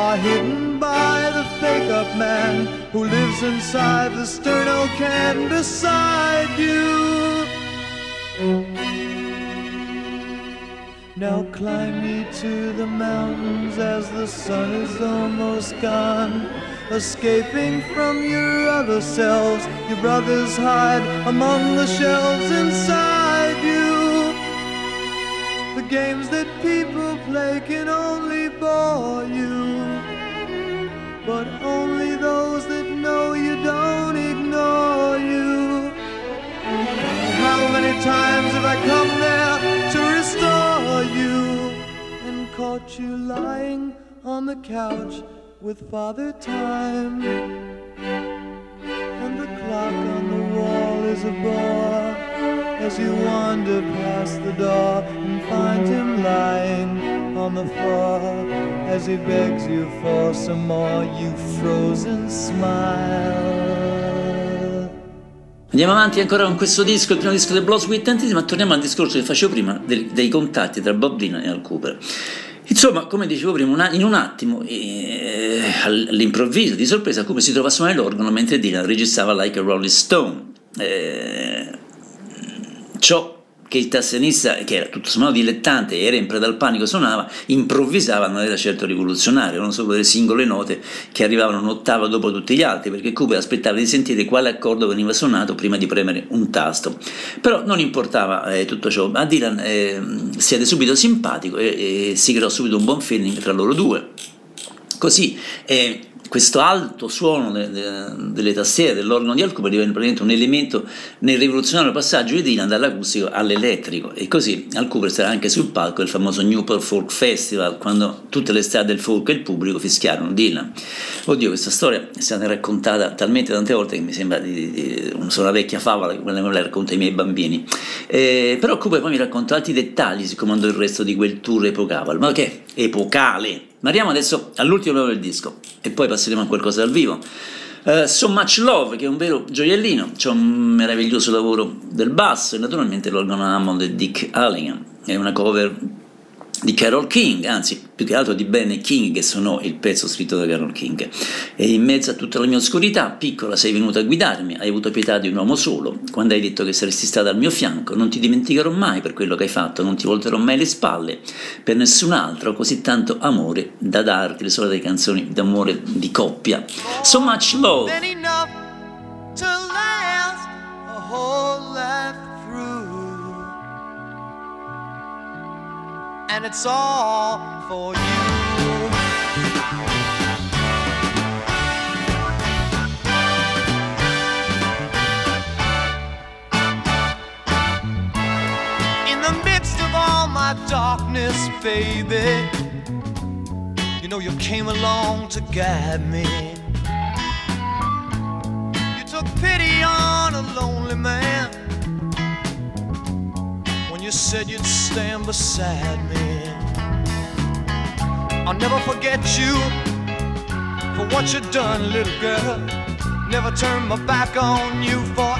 are hidden by the fake up man who lives inside the sterno can beside you. Now climb me to the mountains as the sun is almost gone. Escaping from your other selves, your brothers hide among the shelves inside you. The games that people play can only bore you, but only those that times have I come there to restore you and caught you lying on the couch with Father Time. And the clock on the wall is a bore as you wander past the door and find him lying on the floor as he begs you for some more, you frozen smile. Andiamo avanti ancora con questo disco, il primo disco del Blood Sweet Entity, ma torniamo al discorso che facevo prima dei, dei contatti tra Bob Dylan e Al Cooper. Insomma, come dicevo prima, in un attimo, eh, all'improvviso, di sorpresa, Cooper si trova a suonare l'organo mentre Dylan registrava Like a Rolling Stone. Eh, ciò che il tassenista, che era tutto sommato dilettante e era in preda al panico, suonava, improvvisava, non era certo rivoluzionario, erano solo delle singole note che arrivavano un'ottava dopo tutti gli altri, perché Cooper aspettava di sentire quale accordo veniva suonato prima di premere un tasto. Però non importava eh, tutto ciò, a Dylan eh, siede subito simpatico e, e, si creò subito un buon feeling tra loro due. Così eh, questo alto suono de, de, delle tastiere dell'organo di Alcooper divenne praticamente un elemento nel rivoluzionario passaggio di Dylan dall'acustico all'elettrico e così Alcooper sarà anche sul palco del famoso Newport Folk Festival quando tutte le strade del folk e il pubblico fischiarono Dylan. Oddio, questa storia è stata raccontata talmente tante volte che mi sembra di, di, una vecchia favola, quella me la racconta ai miei bambini. Eh, però Cooper poi mi racconta altri dettagli su come andò il resto di quel tour epocale. Ma che epocale! Ma arriviamo adesso all'ultimo livello del disco e poi passeremo a qualcosa dal vivo. Uh, so Much Love, che è un vero gioiellino, c'è un meraviglioso lavoro del basso e naturalmente l'organo Hammond di Dick Allingham. È una cover di Carol King, anzi più che altro di Ben King che suonò il pezzo scritto da Carol King. E in mezzo a tutta la mia oscurità, piccola, sei venuta a guidarmi, hai avuto pietà di un uomo solo, quando hai detto che saresti stata al mio fianco, non ti dimenticherò mai per quello che hai fatto, non ti volterò mai le spalle, per nessun altro, così tanto amore da darti, le solite canzoni d'amore di coppia. So much love. And it's all for you. In the midst of all my darkness, baby. You know, you came along to guide me. You took pity on a lonely man said you'd stand beside me. I'll never forget you for what you've done, little girl. Never turn my back on you for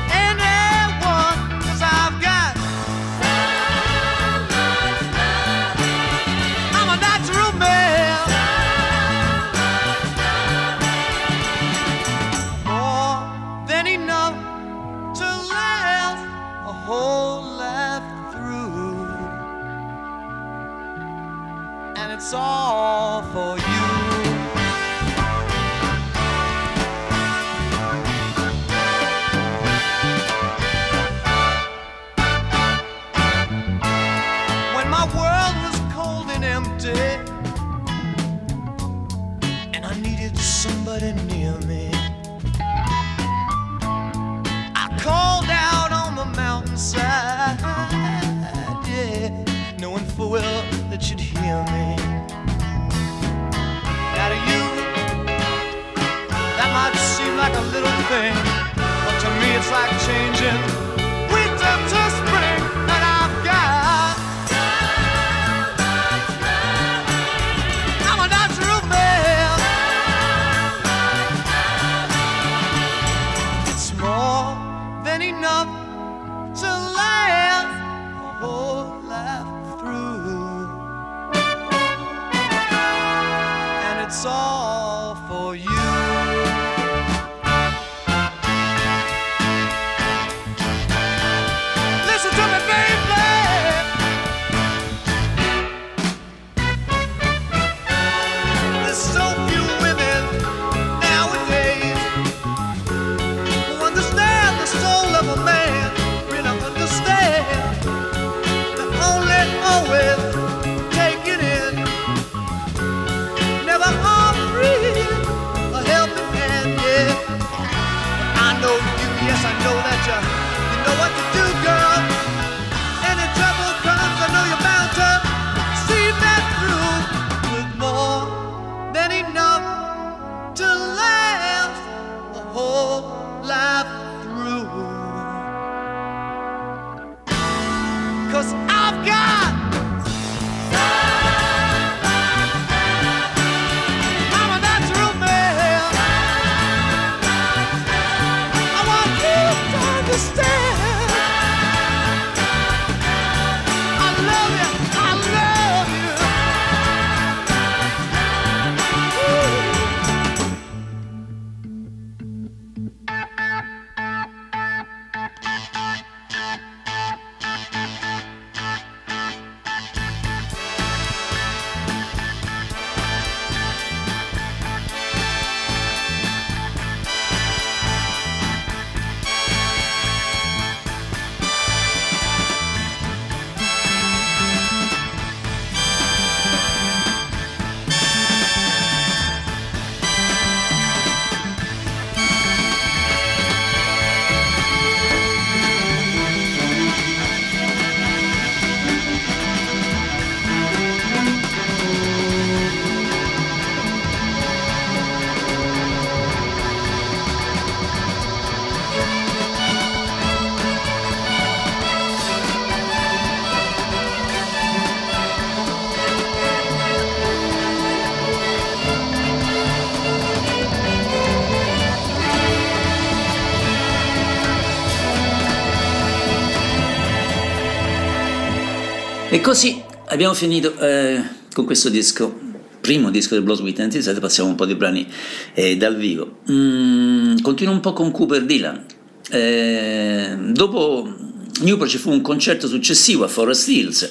così abbiamo finito eh, con questo disco, primo disco del Blues with 27, passiamo un po' di brani eh, dal vivo. Mm, continuo un po' con Cooper Dylan. Eh, dopo Newport ci fu un concerto successivo a Forest Hills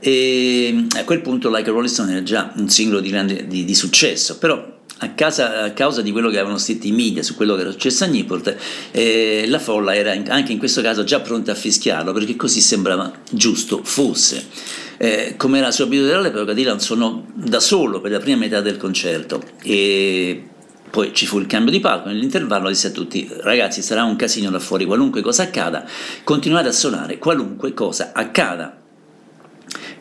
e a quel punto Like a Rolling Stone era già un singolo di grande di, di successo, però a, casa- a causa di quello che avevano scritto i media su quello che era successo a Newport, eh, la folla era anche in questo caso già pronta a fischiarlo perché così sembrava giusto fosse. Eh, come era sua abitudine all'epoca, Dylan suonò da solo per la prima metà del concerto e poi ci fu il cambio di palco, nell'intervallo disse a tutti ragazzi sarà un casino là fuori, qualunque cosa accada, continuate a suonare, qualunque cosa accada.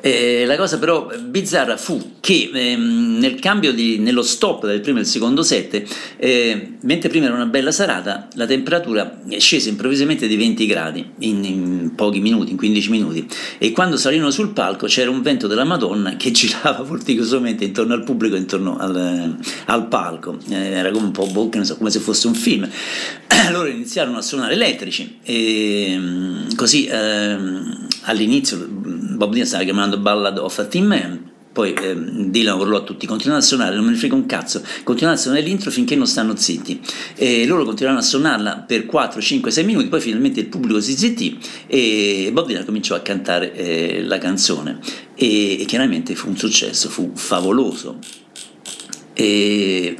Eh, la cosa però bizzarra fu che ehm, nel cambio di, nello stop del primo e del secondo set, eh, mentre prima era una bella serata, la temperatura scese improvvisamente di 20 gradi in, in pochi minuti, in 15 minuti, e quando salirono sul palco c'era un vento della Madonna che girava vorticosamente intorno al pubblico, intorno al, al palco, Eh, era come un po' ne so, come se fosse un film. Loro iniziarono a suonare elettrici e mm, così ehm, all'inizio Bob Dylan stava chiamando Ballad of a Teen Man poi ehm, Dylan urlò a tutti continuate a suonare non me ne frega un cazzo continuate a suonare l'intro finché non stanno zitti. E loro continuarono a suonarla per 4, 5, 6 minuti poi finalmente il pubblico si zittì e Bob Dylan cominciò a cantare eh, la canzone. E, e chiaramente fu un successo fu favoloso. E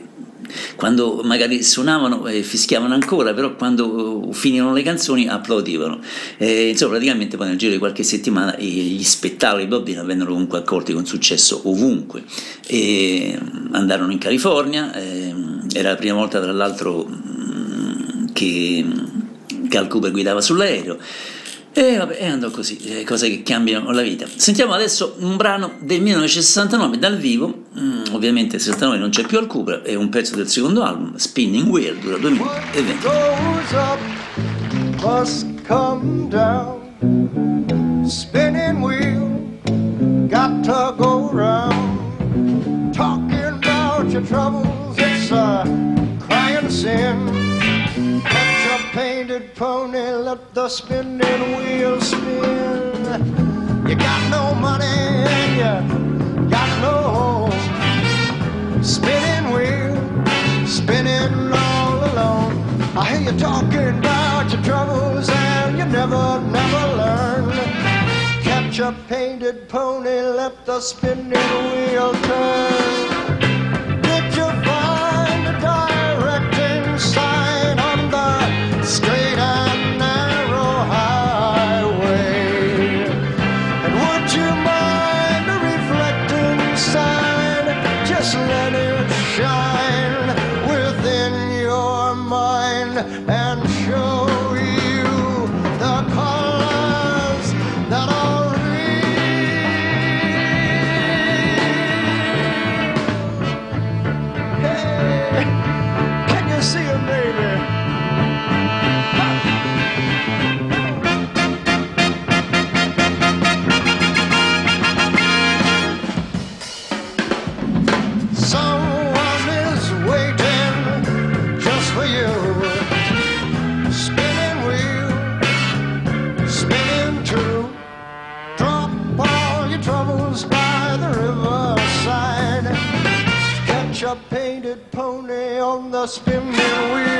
quando magari suonavano e fischiavano ancora, però quando uh, finivano le canzoni applaudivano. E, insomma, praticamente poi nel giro di qualche settimana eh, gli spettacoli di Bob Dylan vennero comunque accolti con successo ovunque. E mm, andarono in California, ehm, era la prima volta tra l'altro mm, che, che Al Cooper guidava sull'aereo. E vabbè, e andò così, eh, cose che cambiano la vita. Sentiamo adesso un brano del 1969 dal vivo, mm, ovviamente il 69 non c'è più al Cooper, è un pezzo del secondo album, Spinning Wheel, dura 2 minuti e 20. goes up must come down. Spinning wheel, got to go round. Talking about your troubles, it's a crying sin. Catch a painted pony, let the spinning wheel spin. You got no money you got no home. Spinning wheel, spinning all alone. I hear you talking about your troubles and you never, never learn. Catch a painted pony, let the spinning wheel turn. On the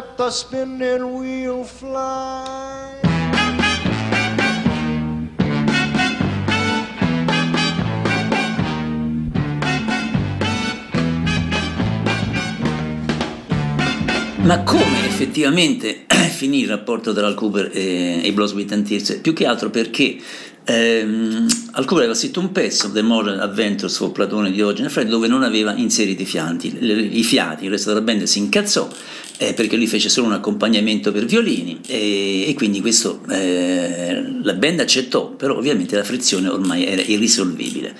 let the spinning wheel fly. Ma come effettivamente finì il rapporto tra Al Cooper e, e Sweat and Tears? Più che altro perché ehm, Al Cooper aveva scritto un pezzo, The Moral Adventures for Platone di Diogene Fred, dove non aveva inserito i fiati, i fiati, il resto della band si incazzò eh, perché lui fece solo un accompagnamento per violini e, e quindi questo eh, la band accettò, però ovviamente la frizione ormai era irrisolvibile.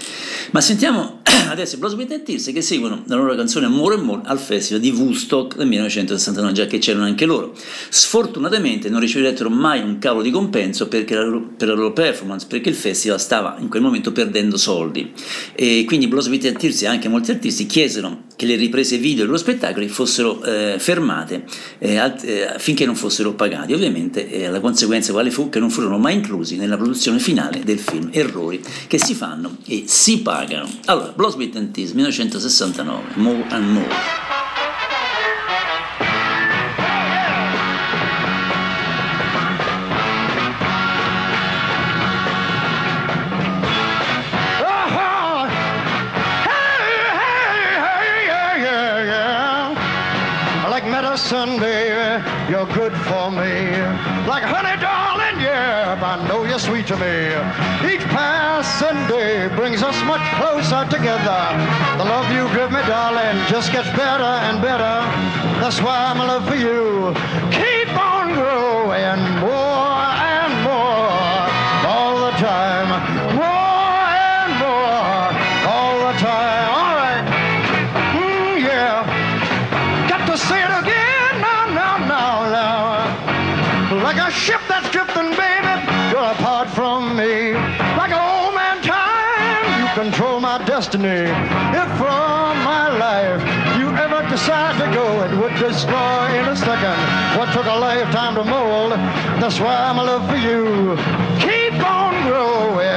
Ma sentiamo adesso i Blood, Sweat and Tears che seguono la loro canzone More and More al festival di Woodstock del 1969, già che c'erano anche loro. Sfortunatamente non ricevettero mai un cavolo di compenso la loro- per la loro performance, perché il festival stava in quel momento perdendo soldi. E quindi Sweat and Tears e anche molti artisti chiesero che le riprese video dei loro spettacoli fossero eh, fermate eh, alt- eh, affinché non fossero pagati. Ovviamente eh, la conseguenza quale fu che non furono mai inclusi nella produzione finale del film. Errori che si fanno e si pagano. Allora, Sweat and Tears 1969, More and More. You're good for me. Like honey, darling, yeah, I know you're sweet to me. Each passing day brings us much closer together. The love you give me, darling, just gets better and better. That's why I'm my love for you keep on growing destiny. If from my life you ever decide to go, it would destroy in a second what took a lifetime to mold. That's why my love for you keep on growing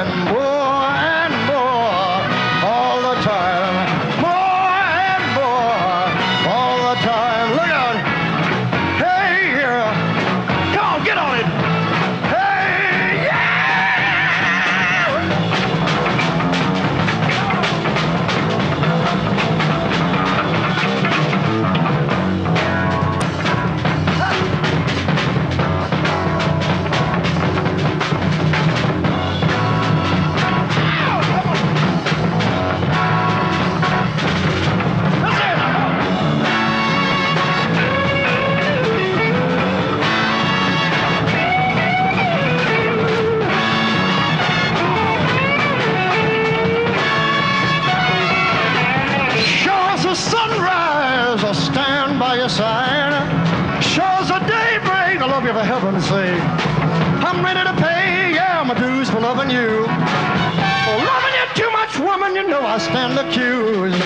I stand accused.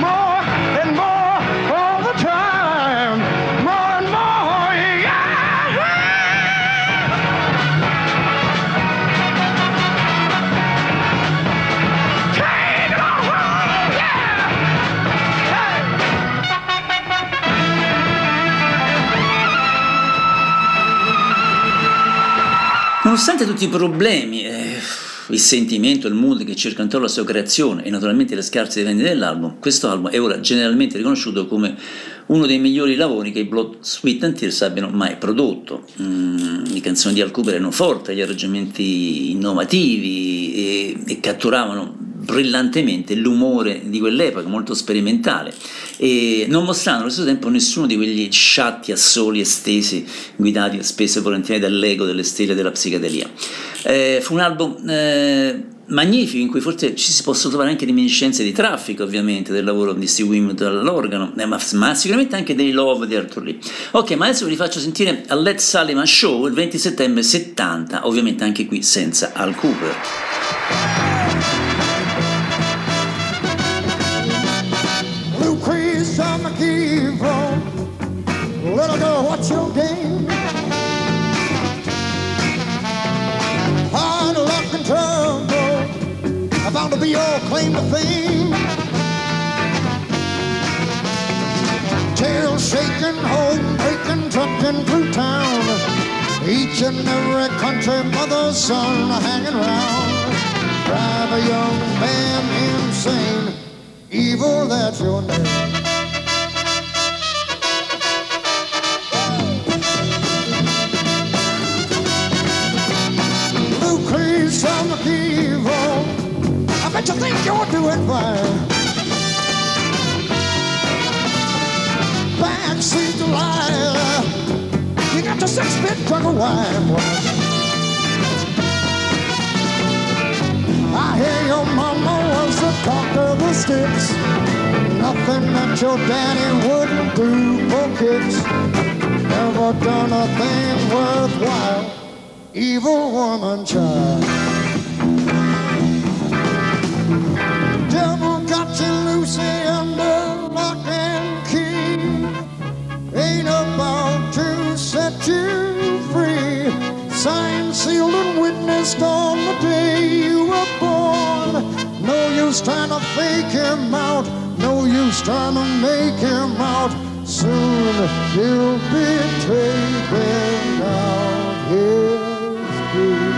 More and more all the time. More and more, yeah. Take home, yeah. Hey. Nonostante tutti i problemi, eh, il sentimento, il mood che circa intorno alla sua creazione e naturalmente le scarse vendite dell'album, questo album è ora generalmente riconosciuto come uno dei migliori lavori che i Blood, Sweat and Tears abbiano mai prodotto. Mm, le canzoni di Al Cooper erano forti, gli arrangiamenti innovativi e, e catturavano brillantemente l'umore di quell'epoca, molto sperimentale, e non mostrando allo stesso tempo nessuno di quegli sciatti assoli estesi, guidati spesso e volentieri dall'ego, delle stelle della psichedelia. Eh, fu un album eh, magnifico in cui forse ci si possono trovare anche reminiscenze di traffico ovviamente del lavoro di Steve Wimwood all'organo eh, ma, ma, sicuramente anche dei love di Arthur Lee. Ok ma adesso vi faccio sentire a Let Sullivan Show il 20 settembre 70 ovviamente anche qui senza Al Cooper Lucretia McKeever, little girl, what's your game? Hard luck and trouble, I found to be your claim to fame. Tail shaking, home breaking, trucking through town. Each and every country mother's son hanging round. Drive a young man insane. Evil, that's your name. I bet you think you're doing fine. Backseat Delilah, you got the six-bit jug of wine. I hear your mama was the talk of the sticks. Nothing that your daddy wouldn't do for kids. Never done a thing worthwhile. Evil woman child. Ain't about to set you free. Signed, sealed, and witnessed on the day you were born. No use trying to fake him out. No use trying to make him out. Soon he'll be taken out his due.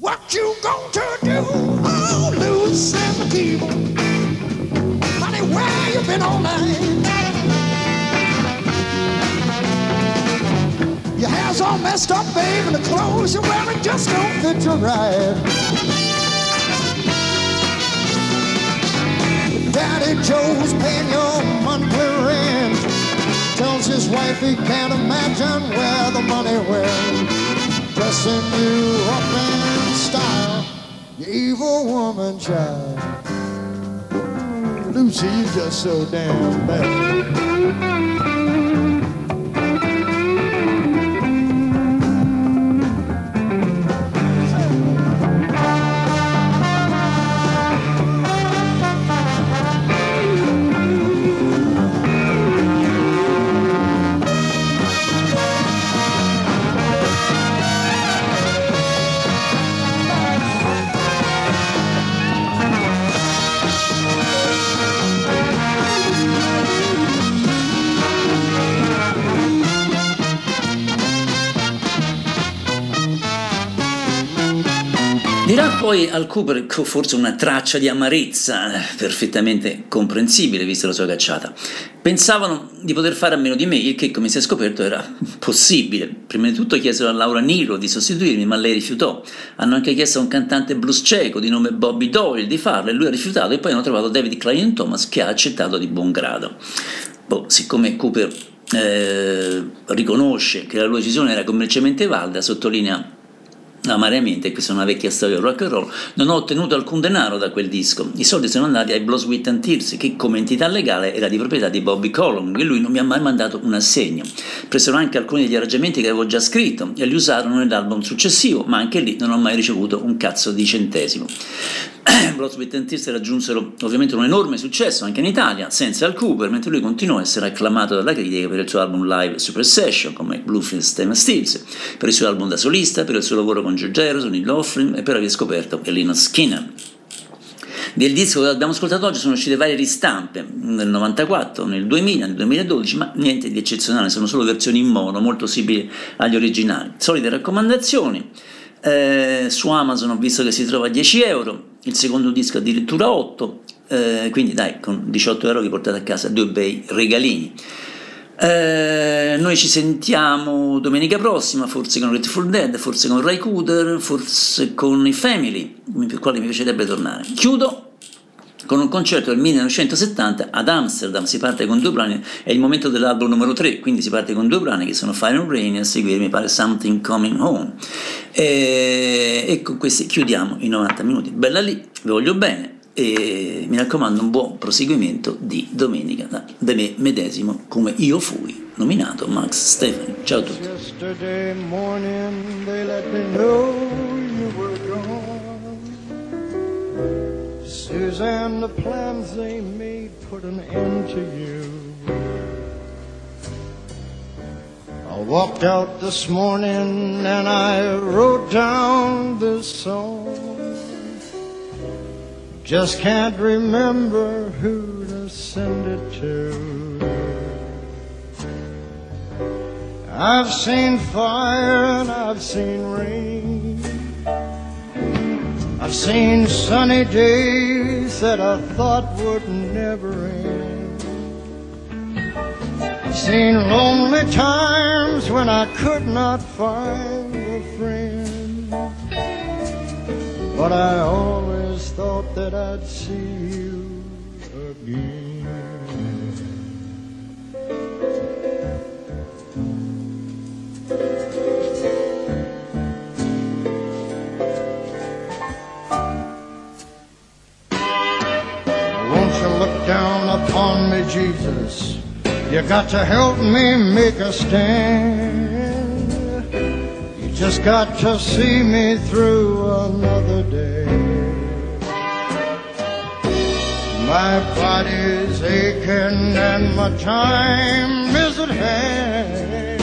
What you to do? Been all night? Your hair's all messed up, babe, and the clothes you're wearing just don't fit you right. Daddy Joe's paying your monthly rent. Tells his wife he can't imagine where the money went. Dressing you up in style, you evil woman child. Lucy, you're just so damn bad. Dirà poi al che forse una traccia di amarezza, perfettamente comprensibile vista la sua cacciata. Pensavano di poter fare a meno di me, il che come si è scoperto era possibile. Prima di tutto chiesero a Laura Nilo di sostituirmi, ma lei rifiutò. Hanno anche chiesto a un cantante blues cieco di nome Bobby Doyle di farlo e lui ha rifiutato e poi hanno trovato David Clayton Thomas che ha accettato di buon grado. Boh, siccome Cooper eh, riconosce che la loro decisione era commercialmente valida, sottolinea amariamente, questa è una vecchia storia del rock and roll, non ho ottenuto alcun denaro da quel disco. I soldi sono andati ai Blood, Sweat and Tears, che come entità legale era di proprietà di Bobby Collum, e lui non mi ha mai mandato un assegno. Presero anche alcuni degli arrangiamenti che avevo già scritto e li usarono nell'album successivo, ma anche lì non ho mai ricevuto un cazzo di centesimo. Blood, Sweat and Tears raggiunsero ovviamente un enorme successo anche in Italia, senza Al Cooper, mentre lui continuò a essere acclamato dalla critica per il suo album live Super Session, come Bluefield and Steels, per il suo album da solista, per il suo lavoro con George Harrison, Neil Offrin e per aver scoperto Elena Skinner. Del disco che abbiamo ascoltato oggi sono uscite varie ristampe, nel 94, nel 2000, nel 2012, ma niente di eccezionale, sono solo versioni in mono, molto simili agli originali. Solite raccomandazioni, eh, su Amazon ho visto che si trova a 10 euro, il secondo disco addirittura 8, eh, quindi dai, con 18 euro vi portate a casa due bei regalini. Eh, noi ci sentiamo domenica prossima, forse con Grateful Dead, forse con Ray Cooder, forse con i Family, per quali mi piacerebbe tornare. Chiudo con un concerto del 1970 ad Amsterdam, si parte con due brani, è il momento dell'album numero 3, quindi si parte con due brani che sono Fire and Rain e a seguire mi pare Something Coming Home. E, e con questi chiudiamo i 90 minuti. Bella lì, vi voglio bene e mi raccomando un buon proseguimento di domenica da, da me medesimo come io fui nominato Max Stefani. Ciao a tutti. Suzanne, the plans they made put an end to you. I walked out this morning and I wrote down this song. Just can't remember who to send it to. I've seen fire and I've seen rain. I've seen sunny days that I thought would never end. I've seen lonely times when I could not find a friend. But I always thought that I'd see you again. Won't you look down upon me, Jesus? You got to help me make a stand. Just got to see me through another day. My body's aching and my time is at hand.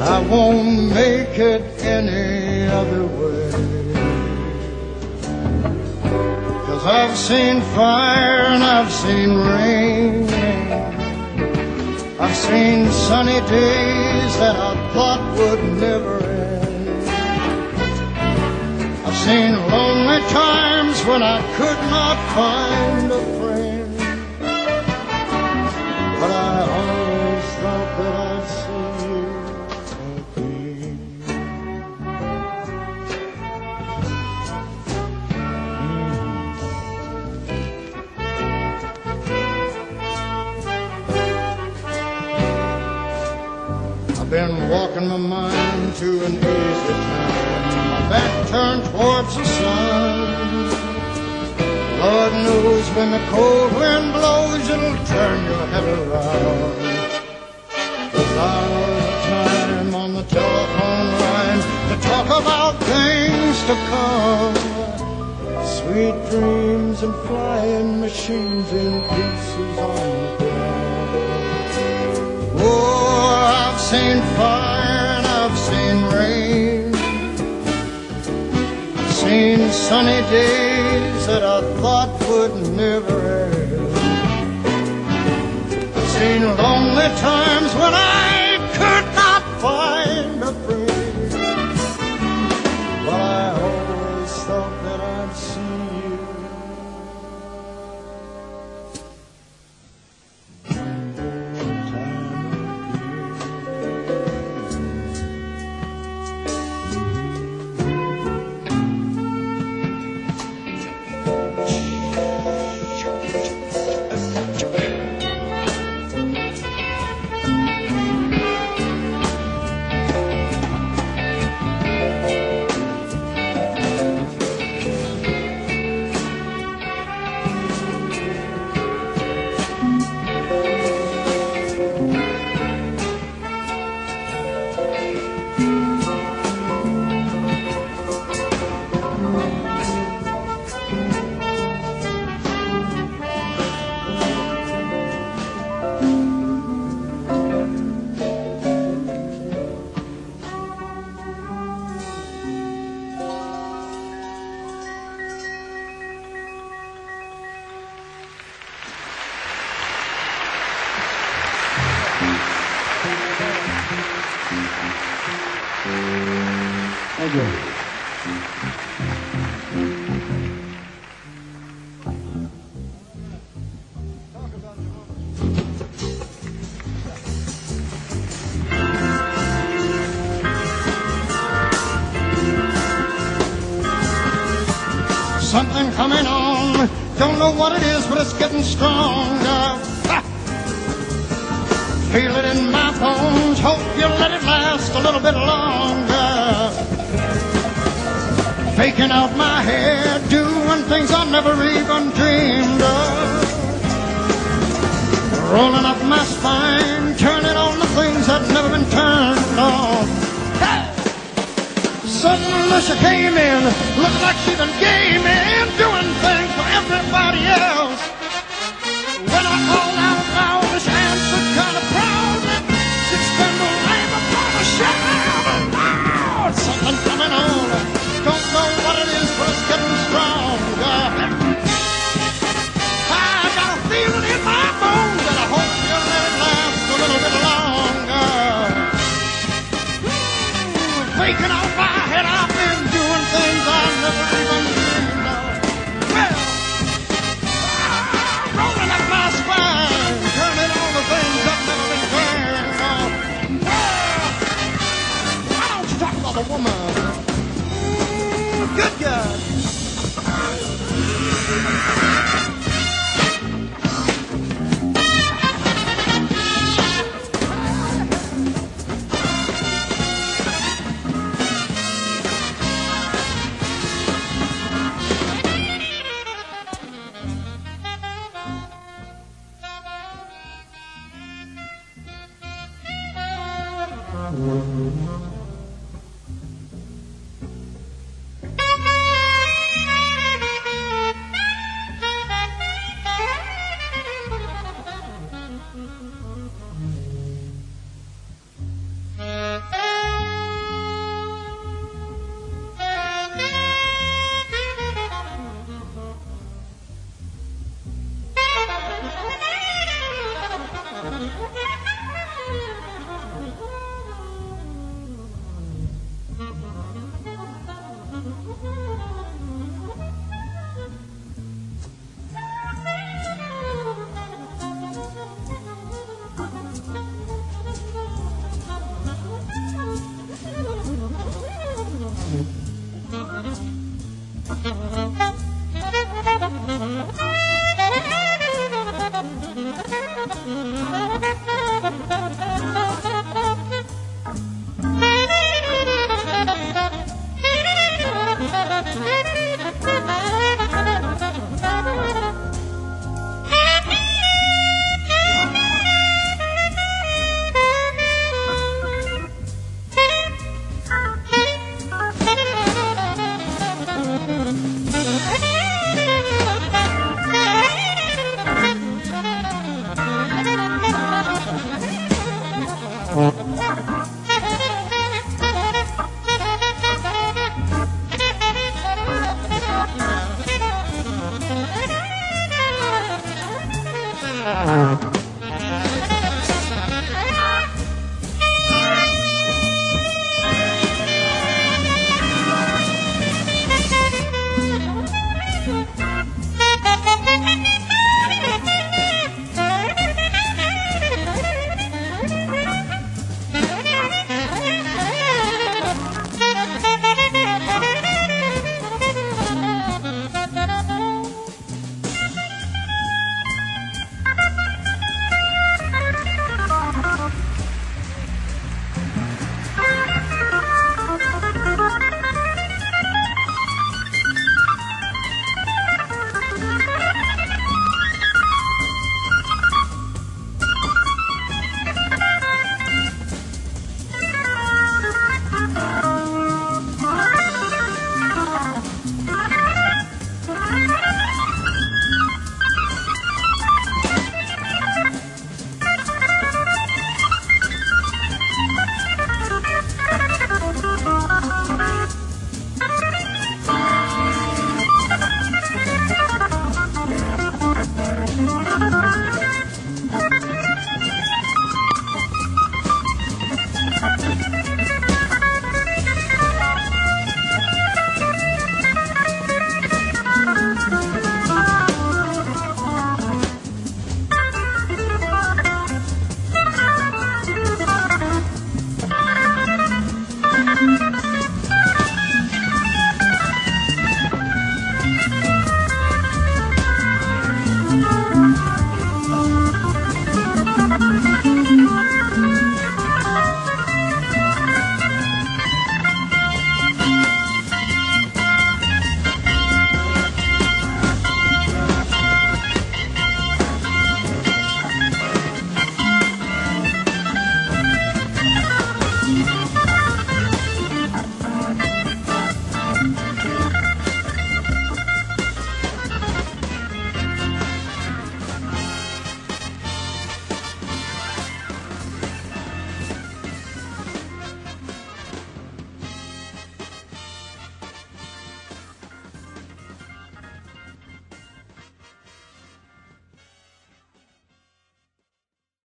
I won't make it any other way. Cause I've seen fire and I've seen rain. I've seen sunny days that I thought would never end. I've seen lonely times when I could not find a friend. But I always thought that I'd walking my mind to an easy time. My back turned towards the sun. Lord knows when the cold wind blows, it'll turn your head around. There's our time on the telephone line to talk about things to come. Sweet dreams and flying machines in pieces on the ground. Oh, I've seen fire sunny days that I thought would never end. Seen lonely times Don't know what it is, but it's getting stronger. Ha! Feel it in my bones. Hope you let it last a little bit longer. Faking out my hair, doing things I never even dreamed of. Rolling up my spine, turning on the things that never been turned on. Suddenly she came in, looking like she'd been gaming, doing everybody else.